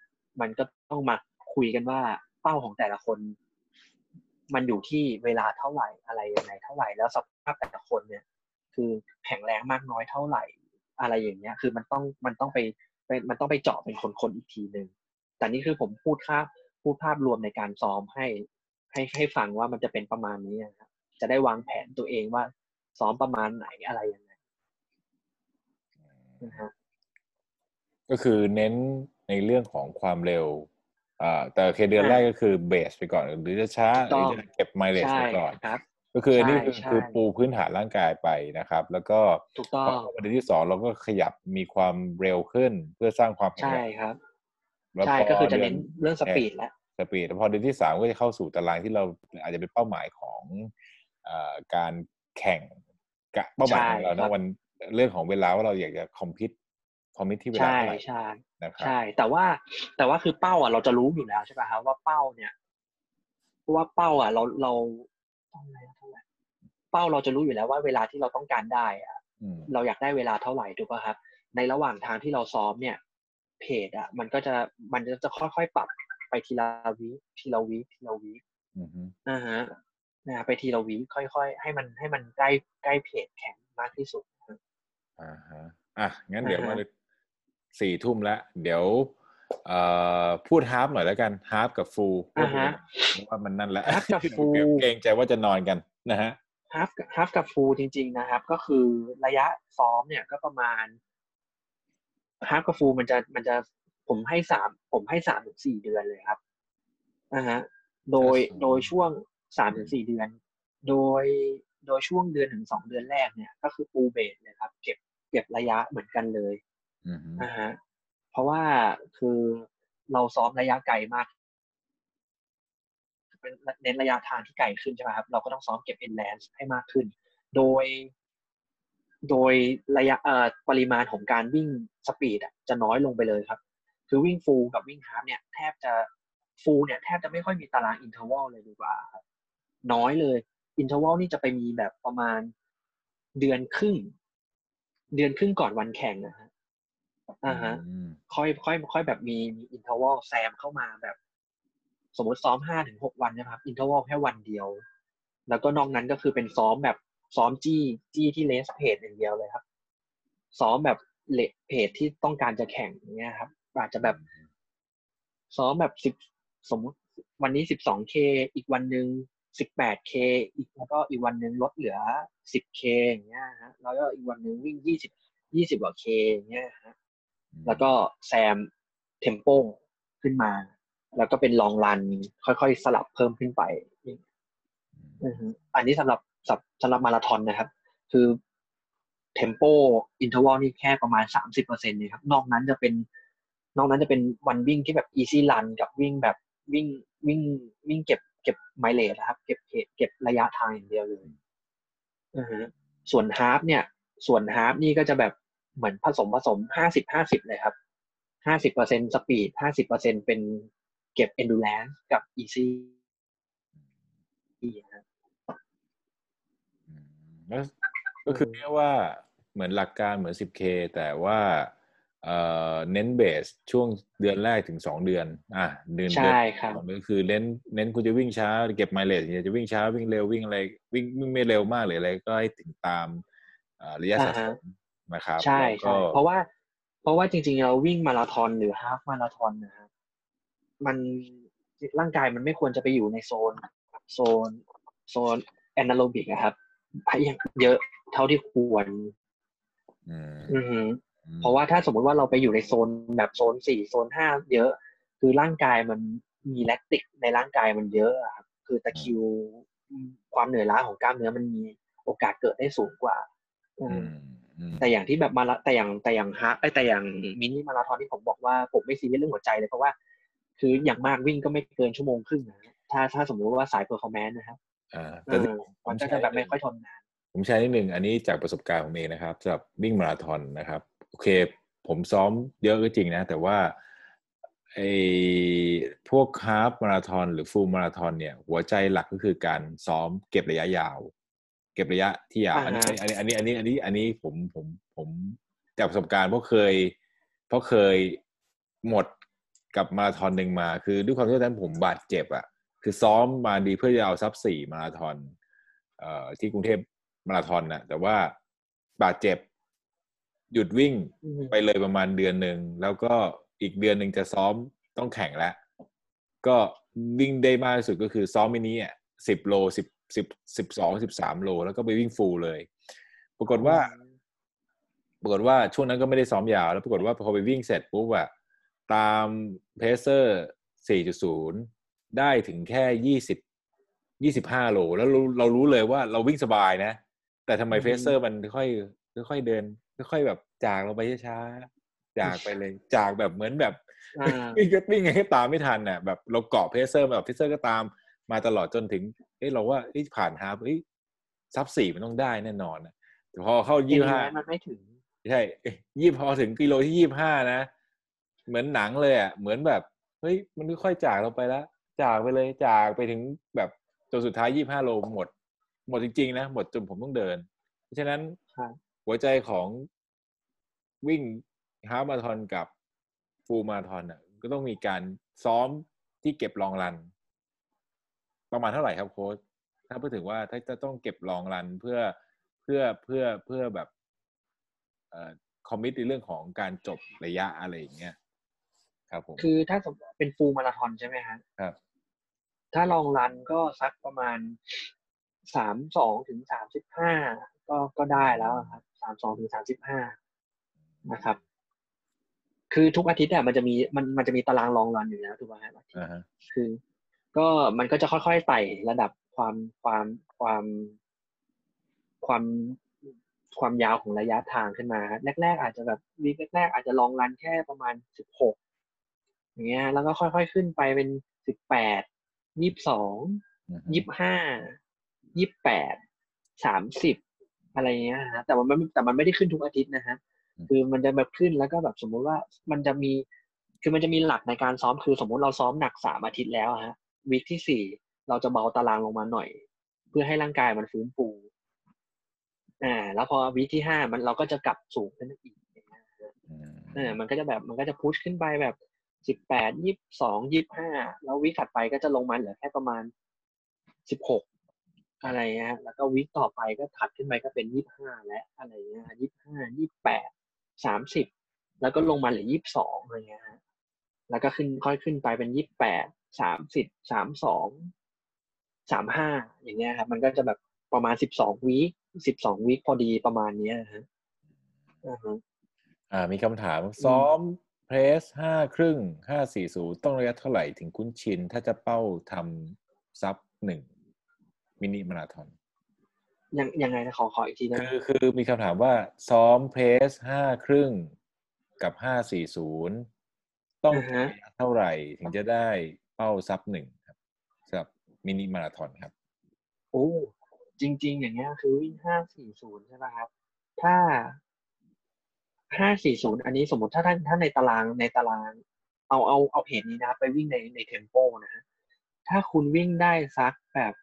มันก็ต้องมาคุยกันว่าเป้าของแต่ละคน มันอยู่ที่เวลาเท่าไหร่อะไรยังไงเท่าไหร่แล้วสภาพแต่ละคนเนี่ย คือแข็งแรงมากน้อยเท่าไหร่ อะไรอย่างเงี้ย คือมันต้องมันต้องไปมันต้องไปเจาะเป็นคนๆอีกทีหนึ่งแต่นี่คือผมพูดภาพพูดภาพรวมในการซ้อมให้ ให้ให้ฟังว่ามันจะเป็นประมาณนี้นะครับจะได้วางแผนตัวเองว่าซ้อมประมาณไหนอะไรยังไงนะฮะก็คือเน้นในเรื่องของความเร็วอ่าแต่เคเดือนแรกก็คือเบสไปก่อน หรือจะช้าหรือจะเก็บไมล์เลสไปก่อนครับ ก็คืออันนี้คือคือปูพื้นฐานร่างกายไปนะครับ แล้วก็ถูกต้องประเด็นที่สองเราก็ขยับมีความเร็วขึ้นเพื่อสร้างความแข็งแรงครับใช่ก็คือจะเน้นเรื่อง speed แล้ว speed พอเดือนที่สามก็จะเข้าสู่ตารางที่เราอาจจะเป็นเป้าหมายของอการแข่งกะเป้าหมายของเรานะวันเรื่องของเวลาว่าเราอยากจะ complete commit ที่เวลาใช่ใช่ใช่ แต่ว่าแต่ว่าคือเป้าอะเราจะรู้อยู่แล้วใช่ไหมครับว่าเป้าเนี่ยเพราะว่าเป้าอะเราเราต้องไหเท่าไหร่ เป้าเราจะรู้อยู่แล้วว่าเวลาที่เราต้องการได้อะเราอยากได้เวลาเท่าไหร่ถูกป่ะครับ ในระหว่างทางที่เราซ้อมเนี่ย pace อะ มันก็จะมันจะค่อยๆปรับไปทีละวิทีละวิทีละวิอ่าฮะนะไปทีละวิค่อยๆ ให้มันให้มันใกล้ใกล้ pace แข่งมากที่สุดอ่าฮะอะงั้นเดี๋ยวมาสี่ทุ่มแล้วเดี๋ยวเอ่อพูด half หน่อยแล้วกัน half กับ full ว่ามันนั่นแหละ half กับ fullเกรงใจว่าจะนอนกันนะฮะ half half กับ full จริง ๆ นะครับ ก็คือระยะซ้อมเนี่ยก็ประมาณ half กับ full มันจะมันจะผมให้สามผมให้สามถึงสี่เดือนเลยครับนะฮะโดยโดยช่วงสามถึงสี่เดือน โดยโดยช่วงเดือนถึงสองเดือนแรกเนี่ย ก็คือปู base เลยครับ เก็บเก็บระยะเหมือนกันเลยนะฮะเพราะว่าคือเราซ้อมระยะไกลมาก เน้นระยะทางที่ไกลขึ้นใช่ไหมครับ เราก็ต้องซ้อมเก็บ endurance ให้มากขึ้น โดย โดยระยะเอ่อปริมาณของการวิ่ง speed อะจะน้อยลงไปเลยครับ คือวิ่ง full กับวิ่ง half เนี่ยแทบจะ full เนี่ยแทบจะไม่ค่อยมีตาราง interval เลยดีกว่าครับ น้อยเลย interval นี่จะไปมีแบบประมาณเดือนครึ่ง เดือนครึ่งก่อนวันแข่งนะฮะอ่าฮะค่อยค่อยค่อยแบบมีมี interval แซมเข้ามาแบบ สมมติซ้อมห้าถึงหกวันนะครับ interval แค่วันเดียว แล้วก็นอกนั้นก็คือเป็นซ้อมแบบซ้อมจี้จี้ที่ race pace อย่างเดียวเลยครับ ซ้อมแบบ race pace ที่ต้องการจะแข่งเงี้ยครับ อาจจะแบบซ้อมแบบสิบสมมติวันนี้สิบสอง K อีกวันหนึ่งสิบแปด Kอีกแล้วก็อีกวันหนึ่งลดเหลือสิบ K อย่างเงี้ยฮะแล้วก็อีกวันหนึ่งวิ่งยี่สิบยี่สิบกว่า K อย่างเงี้ยฮะแล้วก็แซม tempo ขึ้นมา แล้วก็เป็น long run ค่อยๆสลับเพิ่มขึ้นไปอันนี้สำหรับสำหรับมาราธอนนะครับ คือ tempo interval นี่แค่ประมาณสามสิบเปอร์เซ็นต์เลยครับ นอกนั้นจะเป็น นอกนั้นจะเป็นวันวิ่งที่แบบ easy run กับวิ่งแบบวิ่งวิ่งวิ่งเก็บเก็บ mileage นะครับ เก็บเก็บระยะทางอย่างเดียวเลยอส่วน half เนี่ย ส่วน half นี่ก็จะแบบเหมือนผสมผสมห้าสิบห้าสิบเลยครับห้าสิบเปอร์เซ็นต์ speed ห้าสิบเปอร์เซ็นต์เป็น เก็บ endurance กับ easyก็คือเรียกว่าเหมือนหลักการเหมือน 10K แต่ว่าเอ่อเน้น base ช่วงเดือนแรกถึงสองเดือน อะเดือนเดือนใช่ครับสองเดือนคือเน้นเน้นคุณจะวิ่งช้า เก็บ mileage จะวิ่งช้าวิ่งเร็ววิ่งอะไรวิ่งวิ่งไม่เร็วมากหรืออะไรก็ให้ถึงตามเอ่อระยะสะสมนะครับ ใช่แล้วก็ใช่เพราะว่า เพราะว่าจริงๆเราวิ่งมาราธอนหรือ half marathon นะครับ มันร่างกายมันไม่ควรจะไปอยู่ในโซนโซนโซน anaerobic นะครับเยอะเท่าที่ควรอืมอือฮึอืมเพราะว่าถ้าสมมุติว่าเราไปอยู่ในโซนแบบโซนสี่โซนห้าเยอะ คือร่างกายมันมี lactic ในร่างกายมันเยอะอะครับคือตะคริวความเหนื่อยล้าของกล้ามเนื้อมันมีโอกาสเกิดได้สูงกว่า อือืมมอืมแต่อย่างที่แบบมาราแต่อย่างแต่อย่าง half เอ้ยแต่อย่างมินิมาราธอนที่ผมบอกว่าผมไม่ซีเรียสเรื่องหัวใจเลยเพราะว่า คืออย่างมากวิ่งก็ไม่เกินชั่วโมงครึ่งนะถ้าถ้าสมมุติว่าสาย performance นะครับอ่าเอแต่ที่อผมันมก็ใช้จะแบบไม่ค่อยทนนานผมใช้นิดหนึ่งอันนี้จากประสบการณ์ผมเองนะครับสำหรับวิ่งมาราธอนนะครับ โอเค ผมซ้อมเยอะก็จริงนะ แต่ว่าไอ้พวก half marathon หรือ full marathon เนี่ย หัวใจหลักก็คือการซ้อมเก็บระยะยาว เก็บระยะที่ยาวอันนี้อ่าฮะอันนี้อันนี้อันนี้อันนี้ผมผมผมจากประสบการณ์เพราะเคย เพราะเคยหมด กับมาราธอนหนึ่งมา คือด้วยความที่ตอนนั้นผมบาดเจ็บอะคือซ้อมมาดีเพื่อจะเอาซับสี่มาราธอนเอ่อที่กรุงเทพมาราธอนนะแต่ว่าบาดเจ็บ หยุดวิ่งอืมไปเลยประมาณเดือนหนึ่ง แล้วก็อีกเดือนหนึ่งจะซ้อมต้องแข่งแล้ว ก็วิ่งได้มากที่สุดก็คือซ้อมมินิอะสิบโลสิบสิบสิบสองสิบสามโล แล้วก็ไปวิ่งฟูลเลย ปรากฏว่า ปรากฏว่าช่วงนั้นก็ไม่ได้ซ้อมยาว แล้วปรากฏว่าพอไปวิ่งเสร็จปุ๊บอะ ตาม pacer 4.0 ได้ถึงแค่ 20 25 โล แล้วเราเรารู้เลยว่าเราวิ่งสบายนะ แต่ทำไมอือฮึเพเซอร์มันค่อยค่อยๆเดิน ค่อยๆแบบจากเราไปช้าๆจากไปเลยจากแบบเหมือนแบบอ่าวิ่งก็วิ่งไงก็ตามไม่ทันน่ะแบบเราเกาะ pacer แบบ pacer ก็ตามมาตลอดจนถึงเอ้ยเราว่าเอ้ยผ่าน half เอ้ยซับสี่มันต้องได้แน่นอนนะแต่พอเข้าทียี่นี้ห้ามันไม่ถึง ใช่ยี่พอถึงกิโลที่ยี่ห้านะ เหมือนหนังเลยอะเหมือนแบบเฮ้ยมันค่อยๆจากเราไปแล้วจากไปเลยจากไปถึงแบบจนสุดท้ายยี่ห้าโลหมด หมดจริงๆนะหมดจนผมต้องเดิน เพราะฉะนั้นครับหัวใจของวิ่งฮาล์ฟมาราธอนกับฟูลมาราธอนอะ ก็ต้องมีการซ้อมที่เก็บลองรัน ประมาณเท่าไหร่ครับโค้ชถ้าพูดถึงว่าถ้าจะต้องเก็บลองรันเพื่อเพื่อเพื่อเพื่อแบบเอ่อคอมมิตในเรื่องของการจบระยะอะไรอย่างเงี้ย ครับผมคือถ้าสมมติเป็นฟูลมาราธอนใช่ไหมฮะครับ ถ้าลองรันก็สักประมาณสามสองถึงสามสิบห้าก็ก็ได้แล้วอะครับสามสองถึงสามสิบห้านะครับ คือทุกอาทิตย์อะมันจะมีมันมันจะมีตารางลองรันอยู่แล้วถูกไหมครับอ่าฮะคือ ก็มันก็จะค่อยๆไต่ระดับความความความความความยาวของระยะทางขึ้นมาครับแรก ๆ อาจจะแบบวีคแรกๆอาจจะลองรันแค่ประมาณสิบหก อย่างเงี้ยแล้วก็ค่อยๆขึ้นไปเป็นสิบแปดยี่สิบสองอือฮึยี่สิบห้ายี่สิบแปดสามสิบอะไรเงี้ยฮะแต่มันไม่แต่มันไม่ได้ขึ้นทุกอาทิตย์นะฮะคือมันจะแบบขึ้นแล้วก็แบบสมมุติว่ามันจะมีคือมันจะมีหลักในการซ้อมคือสมมุติเราซ้อมหนักสามอาทิตย์แล้วอะฮะวีคที่สี่เราจะเบาตารางลงมาหน่อย เพื่อให้ร่างกายมันฟื้นฟูอ่า แล้วพอวีคที่ห้ามันเราก็จะกลับสูงขึ้นอีกอย่างเงี้ยฮะอืมเออมันก็จะแบบมันก็จะพุชขึ้นไปแบบ สิบแปดยี่สองยี่ห้าแล้ววีคถัดไปก็จะลงมาเหลือแค่ประมาณสิบหกอะไรเงี้ยแล้วก็วีคต่อไปก็ถัดขึ้นไปก็เป็นยี่ห้าและอะไรเงี้ยยี่ห้ายี่แปดสามสิบแล้วก็ลงมาเหลือยี่สองอะไรเงี้ยฮะแล้วก็ขึ้นค่อยขึ้นไปเป็นยี่แปดสามสิบสามสองสามห้าอย่างเงี้ยครับมันก็จะแบบประมาณสิบสองวีคสิบสองวีคพอดีประมาณเนี้ยฮะอ่าฮะอ่ามีคำถามซ้อม เพรสห้าครึ่งห้าสี่ศูนย์ต้องระยะเท่าไหร่ถึงคุ้นชิน ถ้าจะเป้าทำซับหนึ่งมินิมาราธอนยังยังไงนะขอขออีกทีนะคือคือมีคำถามว่าซ้อมเพรสห้าครึ่งกับห้าสี่ศูนย์ต้องอ่าฮะระยะเท่าไหร่ถึงจะได้เป้าซับหนึ่งครับสำหรับมินิมาราธอนครับ โอ้จริง ๆ อย่างเงี้ยคือวิ่งห้าสี่ศูนย์ใช่ไหมครับ ถ้า ห้าสี่ศูนย์อันนี้สมมติถ้าท่านถ้าในตารางในตาราง เอาเอาเอาเพจนี้นะไปวิ่งในในเทมโปนะฮะถ้าคุณวิ่งได้สักแบบ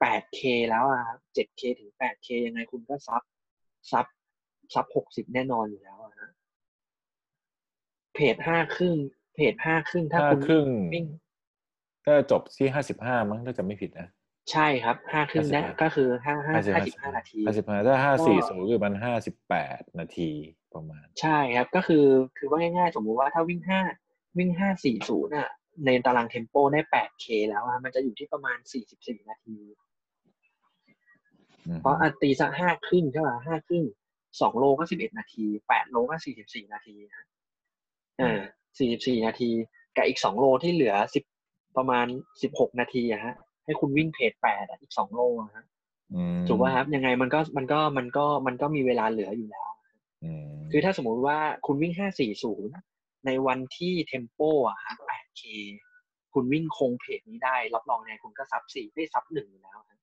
แปด K แล้วอะครับเจ็ด K ถึงแปด K ยังไงคุณก็ sub sub sub หกสิบแน่นอนอยู่แล้วอะฮะ pace ห้าครึ่ง pace ห้าครึ่งถ้าห้าคุณครึ่งวิ่งก็จบที่ห้าสิบห้ามั้งถ้าจะไม่ผิดนะ ใช่ครับห้าครึ่งนะ55ก็คือห้าห้าห้าสิบห้านาทีห้าสิบห้าถ้าห้าสี่ก็ศูนย์คือมันห้าสิบแปดนาทีประมาณ ใช่ครับก็คือคือว่าง่ายๆ สมมุติว่าถ้าวิ่งห้าวิ่งห้าสี่ศูนย์อะ ในตารางเทมโปได้แปดเคแล้วอะมันจะอยู่ที่ประมาณสี่สิบสี่นาที เพราะอันตีสักห้าครึ่งใช่ป่ะห้าครึ่งสองโลก็สิบเอ็ดนาทีแปดโลก็สี่สิบสี่นาทีนะอ่าสี่สิบสี่นาที กับอีกสองโลที่เหลือสิบประมาณสิบหกนาทีอะฮะ ให้คุณวิ่งเพจแปดอะอีกสองโลอะฮะอืมถูกป่ะครับ ยังไงมันก็มันก็มันก็มันก็มีเวลาเหลืออยู่แล้วอืมคือถ้าสมมุติว่าคุณวิ่งห้าสี่ศูนย์ในวันที่ tempo อะฮะแปด K คุณวิ่งคง pace นี้ได้ รับรองไงคุณก็ sub สี่ได้ sub หนึ่งอยู่แล้วครับ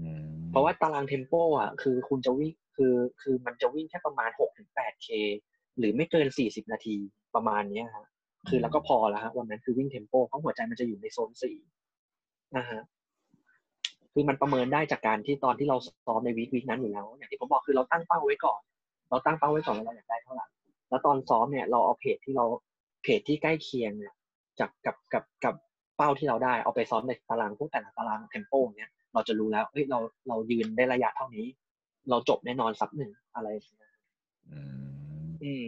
อืมเพราะว่าตาราง tempo อะคือคุณจะวิ่งคือคือมันจะวิ่งแค่ประมาณหกถึงแปด K หรือไม่เกินสี่สิบนาทีประมาณเนี้ยฮะคือแล้วก็พอแล้วฮะวันนั้นคือวิ่ง tempo เพราะหัวใจมันจะอยู่ในโซนสี่นะฮะ คือมันประเมินได้จากการที่ตอนที่เราซ้อมในวีควีคนั้นอยู่แล้ว อย่างที่ผมบอกคือเราตั้งเป้าไว้ก่อน เราตั้งเป้าไว้ก่อนว่าเราอยากได้เท่าไหร่แล้วตอนซ้อมเนี่ยเราเอาเพจที่เราเพจที่ใกล้เคียงเนี่ยจากกับกับกับเป้าที่เราได้เอาไปซ้อมในตารางพวกแต่ละตารางเทมโปเนี่ยเราจะรู้แล้วเฮ้ยเราเรายืนได้ระยะเท่านี้ เราจบแน่นอนซับหนึ่งอะไรอย่างเงี้ยอืมอืม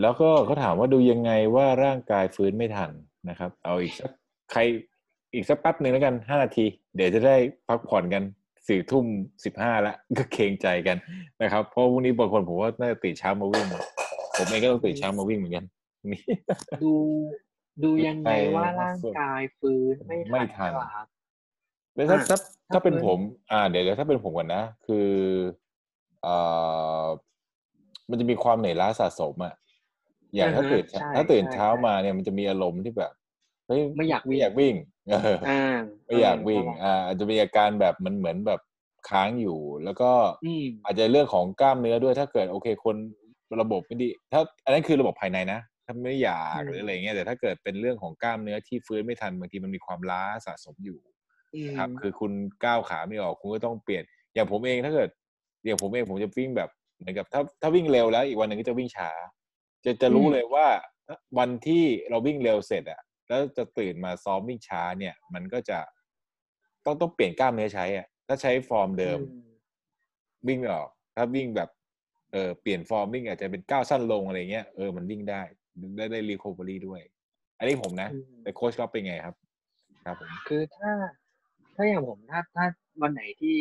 แล้วก็เขาถามว่าดูยังไงว่าร่างกายฟื้นไม่ทันนะครับ เอาอีกสักใคร อีกสักแป๊บหนึ่งแล้วกันห้านาที เดี๋ยวจะได้พักผ่อนกันสี่ทุ่มสิบห้าแล้วก็เกรงใจกันนะครับ เพราะวันนี้บางคนผมว่าน่าจะตื่นเช้ามาวิ่ง ผมเองก็ต้องตื่นเช้ามาวิ่งเหมือนกันนี่ดูดูยังไงไปว่าร่างกายฟื้นไม่ไม่ทัทันนใช่ปะครับแล้วถ้าอะถ้าถ้าถ้าเป็นฟื้นผม อ่า เดี๋ยวเดี๋ยวถ้าเป็นผมก่อนนะ คือเอ่อมันจะมีความเหนื่อยล้าสะสมอะอย่างถ้าตื่นใช่ถ้าตื่นใช่เช้าใช่มาเนี่ยมันจะมีอารมณ์ที่แบบ เฮ้ยไม่อยากวิ่งไม่อยากวิ่งเอออ่าไม่อยากวิ่งเอออ่าอาจจะมีอาการแบบมันเหมือนแบบค้างอยู่ แล้วก็อืมอาจจะเรื่องของกล้ามเนื้อด้วยถ้าเกิดโอเคคนระบบไม่ดี ถ้าอันนั้นคือระบบภายในนะถ้าไม่อยากอืมหรืออะไรเงี้ยแต่ถ้าเกิดเป็นเรื่องของกล้ามเนื้อที่ฟื้นไม่ทันบางทีมันมีความล้าสะสมอยู่อืมครับ คือคุณก้าวขาไม่ออกคุณก็ต้องเปลี่ยน อย่างผมเองถ้าเกิดอย่างผมเองผมจะวิ่งแบบเหมือนกับถ้าถ้าวิ่งเร็วแล้ว อีกวันหนึ่งก็จะวิ่งช้า จะจะรู้เลยว่าวันที่เราวิ่งเร็วเสร็จอะ แล้วจะตื่นมาซ้อมวิ่งช้าเนี่ย มันก็จะต้องต้องเปลี่ยนกล้ามเนื้อใช้อะถ้าใช้ฟอร์มเดิม วิ่งไม่ออก ถ้าวิ่งแบบเออเปลี่ยนฟอร์มวิ่งอาจจะเป็นก้าวสั้นลงอะไรเงี้ยเออมันวิ่งได้ได้ได้ recovery ด้วย อันนี้ผมนะอืมแต่โค้ชก็เป็นไงครับ ครับผมคือถ้าถ้าอย่างผมถ้าถ้าวันไหนที่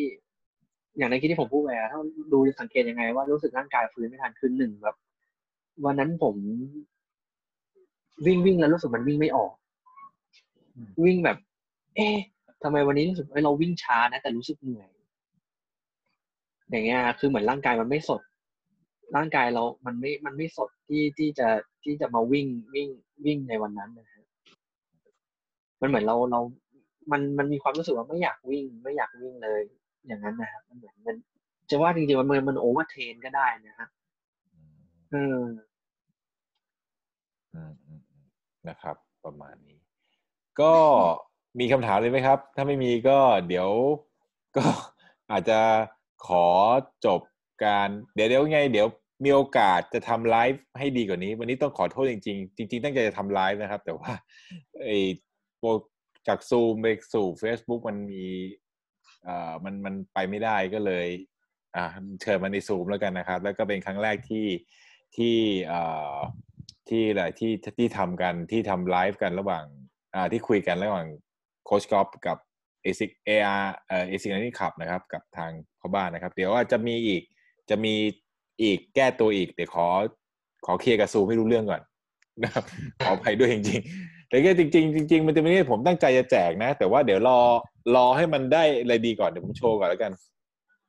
อย่างในคลิปที่ผมพูดไปอะถ้าดูสังเกตยังไงว่ารู้สึกร่างกายฟื้นไม่ทันคือหนึ่งแบบ วันนั้นผม วิ่งวิ่งแล้วรู้สึกมันวิ่งไม่ออก วิ่งแบบ เอ๊ะทำไมวันนี้รู้สึกเอ้ยเราวิ่งช้านะ แต่รู้สึกเหนื่อยอย่างเงี้ยคือเหมือนร่างกายมันไม่สด ร่างกายเรา มันไม่ มันไม่สดที่ที่จะที่จะมาวิ่งวิ่งวิ่งในวันนั้นนะฮะมันเหมือนเราเรา มันมันมีความรู้สึกว่าไม่อยากวิ่ง ไม่อยากวิ่งเลย อย่างนั้นนะครับมันเหมือนมัน จะว่าจริงๆมันมัน overtrain ก็ได้นะฮะเอออืมอืมอืม นะครับ ประมาณนี้ ก็มีคำถามเลยไหมครับ ถ้าไม่มีก็เดี๋ยวก็อาจจะขอจบการเดี๋ยวเดี๋ยวไง เดี๋ยวมีโอกาสจะทำไลฟ์ให้ดีกว่านี้ วันนี้ต้องขอโทษจริง ๆ จริง ๆ ตั้งใจจะทำไลฟ์นะครับ แต่ว่าไอ้โปรจากซูมไปสู่ Facebook มันมีเอ่อมันมันไปไม่ได้ก็เลย อ่าเชิญมาในซูมแล้วกันนะครับ แล้วก็เป็นครั้งแรกที่ที่เอ่อ ที่อะไรที่ที่ทำกันที่ทำไลฟ์กันระหว่างอ่าที่คุยกันระหว่างโคชกอฟกับเอซิกเออาร์เอเอซิกนี่ขับนะครับ กับทางพ่อบ้านนะครับ เดี๋ยวว่าจะมีอีกจะมีอีกแก้ตัวอีก เดี๋ยวขอขอเคลียร์กับซูไมให้รู้เรื่องก่อนนะครับขออภัยด้วยจริงๆแต่ก็จริงๆจริงๆมันจะไม่ได้ผมตั้งใจจะแจกนะ แต่ว่าเดี๋ยวรอรอให้มันได้อะไรดีก่อนเดี๋ยวผมโชว์ก่อนแล้วกัน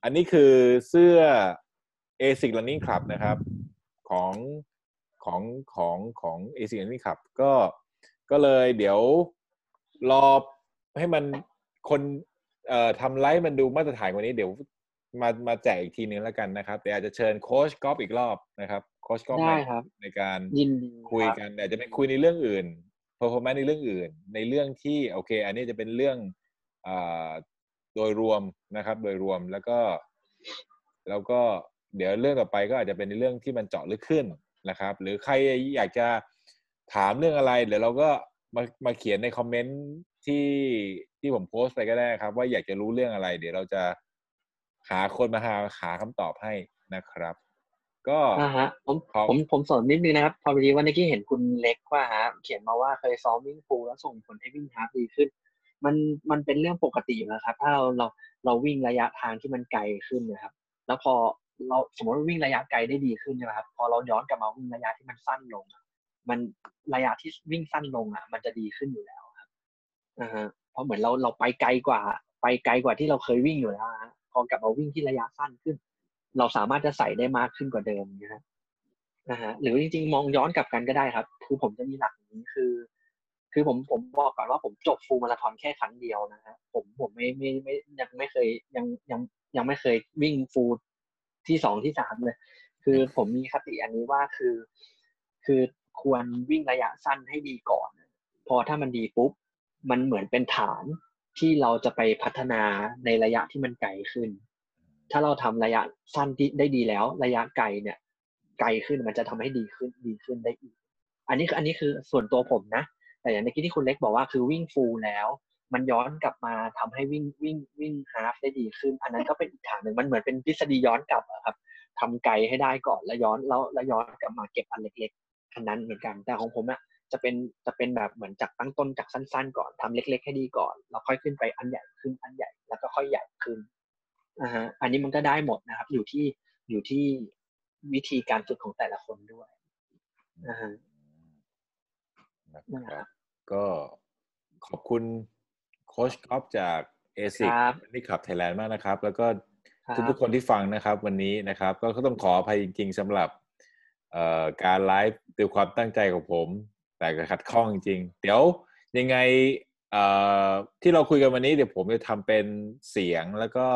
อันนี้คือเสื้อ ASIC Running Club นะครับ ของ ของของของ ASIC Running Club ก็ก็เลยเดี๋ยวรอให้มันคนเอ่อทำไลฟ์มันดูมาตรฐานกว่านี้เดี๋ยวมามาแจกอีกทีนึงแล้วกันนะครับแต่อาจจะเชิญโค้ชกอล์ฟอีกรอบนะครับโค้ชกอล์ฟได้ครับ ในการยินดีคุยรับกันอาจจะเป็นคุยในเรื่องอื่น performance ในเรื่องอื่น ในเรื่องที่โอเค อันนี้จะเป็นเรื่องอาโดยรวมนะครับ โดยรวมแล้วก็ แล้วก็เดี๋ยวเรื่องต่อไปก็อาจจะเป็นในเรื่องที่มันเจาะลึกขึ้น นะครับ หรือใครอยากจะถามเรื่องอะไรเดี๋ยวเราก็มามาเขียนในคอมเมนต์ที่ที่ผมโพสต์ไปก็ได้ครับ ว่าอยากจะรู้เรื่องอะไร เดี๋ยวเราจะหาคนมาหาหาคำตอบให้นะครับ ก็อ่าฮะผมครับผมผมสอนนิดนึงนะครับ พอดีว่าเมื่อกี้เห็นคุณเล็กว่าฮะเขียนมาว่าเคยซ้อมวิ่งฟูลแล้วส่งผลให้วิ่งฮาร์ฟดีขึ้น มันมันเป็นเรื่องปกติอยู่แล้วครับ ถ้าเราเราเราวิ่งระยะทางที่มันไกลขึ้นนะครับ แล้วพอ เราสมมติวิ่งระยะไกลได้ดีขึ้นใช่ไหมครับพอเราย้อนกลับมาวิ่งระยะที่มันสั้นลง มันระยะที่วิ่งสั้นลงอะ มันจะดีขึ้นอยู่แล้วครับอ่าฮะเพราะเหมือนเราเราไปไกลกว่า ไปไกลกว่าที่เราเคยวิ่งอยู่แล้วฮะพอกลับมาวิ่งที่ระยะสั้นขึ้น เราสามารถจะใส่ได้มากขึ้นกว่าเดิมนะฮะนะฮะหรือจริงๆ มองย้อนกลับกันก็ได้ครับ คือผมจะมีหลักอย่างนี้คือ คือผมผมบอกก่อนว่าผมจบฟูลมาราธอนแค่ครั้งเดียวนะฮะผมผมไม่ไม่ไม่ยังไม่เคยยังยังยังไม่เคยวิ่งฟูล ที่สองที่สามเลย คือผมมีคติอันนี้ว่าคือ คือควรวิ่งระยะสั้นให้ดีก่อน พอถ้ามันดีปุ๊บ มันเหมือนเป็นฐานที่เราจะไปพัฒนาในระยะที่มันไกลขึ้น ถ้าเราทำระยะสั้นที่ได้ดีแล้ว ระยะไกลเนี่ย ไกลขึ้นมันจะทำให้ดีขึ้นดีขึ้นได้อีก อันนี้คืออันนี้คือส่วนตัวผมนะ แต่อย่างเมื่อกี้ที่คุณเล็กบอกว่าคือวิ่งฟูลแล้ว มันย้อนกลับมาทำให้วิ่งวิ่งวิ่งฮาฟได้ดีขึ้น อันนั้นก็เป็นอีกทางหนึ่งมันเหมือนเป็นทฤษฎีย้อนกลับอะครับทำไกลให้ได้ก่อนแล้วย้อนแล้วแล้วย้อนกลับมาเก็บอันเล็กๆอันนั้นเหมือนกันแต่ของผมอะจะเป็นจะเป็นแบบเหมือนจากตั้งต้นจากสั้น ๆ ก่อนทำเล็ก ๆ ให้ดีก่อนแล้วค่อยขึ้นไปอันใหญ่ขึ้นอันใหญ่แล้วก็ค่อยใหญ่ขึ้นอ่าฮะอันนี้มันก็ได้หมดนะครับ อยู่ที่อยู่ที่วิธีการฝึกของแต่ละคนด้วยอ่าฮะนะครับก็ขอบคุณ ค้ชกอฟจากเอซิครับนี่ขับไทยแลนด์มากนะครับ แล้วก็ครับทุกๆคนที่ฟังนะครับวันนี้นะครับ ก็ก็ต้องขออภัยจริง ๆสำหรับเอ่อการไลฟ์ด้วยความตั้งใจของผม แต่ก็ขัดข้องจริงๆเดี๋ยวยังไงเอ่อที่เราคุยกันวันนี้เดี๋ยวผมจะทำเป็นเสียงแล้วก็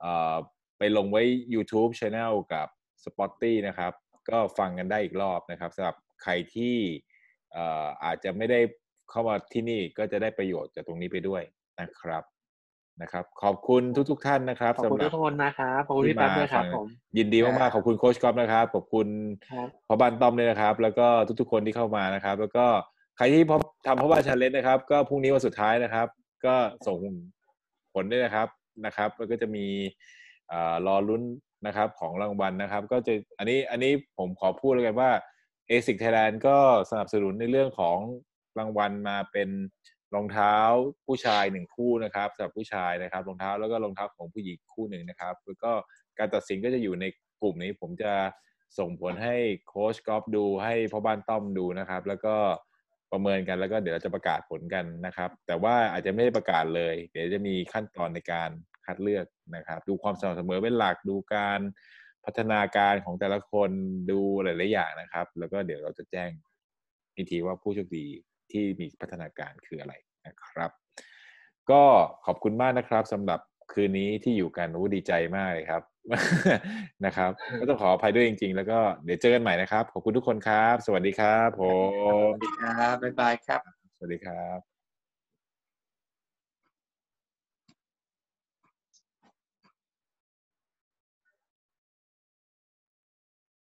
เอ่อไปลงไว้ YouTube Channel กับ s p o t t y นะครับ ก็ฟังกันได้อีกรอบนะครับสำหรับใครที่เอ่ออาจจะไม่ได้ เข้ามาที่นี่ก็จะได้ประโยชน์จากตรงนี้ไปด้วยนะครับนะครับ ขอบคุณทุกๆท่านนะครับขอบคุณสำหรัทุกคนนะครับขอบคุณพี่แป๊บด้วยครับผมยินดีมากๆขอบคุณโค้ชกอฟนะครับขอบคุณครับพ่อบ้านต้อมด้วยนะครับ แล้วก็ทุกๆคนที่เข้ามานะครับ แล้วก็ใครที่พบทำพ่อบ้านชาเลนจ์นะครับ ก็พรุ่งนี้วันสุดท้ายนะครับ ก็ส่งผลด้วยนะครับนะครับ แล้วก็จะมีเอ่อรอลุ้นนะครับของรางวัลนะครับ ก็จะอันนี้อันนี้ผมขอพูดเลยกันว่า ASIC Thailand ก็สนับสนุนในเรื่องของ รางวัลมาเป็นรองเท้าผู้ชายหนึ่งคู่นะครับสำหรับผู้ชายนะครับรองเท้าแล้วก็รองเท้าของผู้หญิงคู่หนึ่งนะครับแล้วก็การตัดสินก็จะอยู่ในกลุ่มนี้ผมจะส่งผลให้โค้ชกอล์ฟดูให้พ่อบ้านต้อมดูนะครับ แล้วก็ประเมินกันแล้วก็เดี๋ยวเราจะประกาศผลกันนะครับ แต่ว่าอาจจะไม่ได้ประกาศเลย เดี๋ยวจะมีขั้นตอนในการคัดเลือกนะครับ ดูความสม่ำเสมอเป็นหลักดูการพัฒนาการของแต่ละคนดูหลายๆอย่างนะครับ แล้วก็เดี๋ยวเราจะแจ้งอีกทีว่าผู้โชคดี ที่มีพัฒนาการคืออะไรนะครับ ก็ขอบคุณมากนะครับสำหรับคืนนี้ที่อยู่กันโอ้ดีใจมากเลยครับนะครับ ก็ต้องขออภัยด้วยจริง ๆ แล้วก็เดี๋ยวเจอกันใหม่นะครับ ขอบคุณทุกคนครับ สวัสดีครับผมสวัสดีครับบ๊ายบายครับ สวัสดีครับ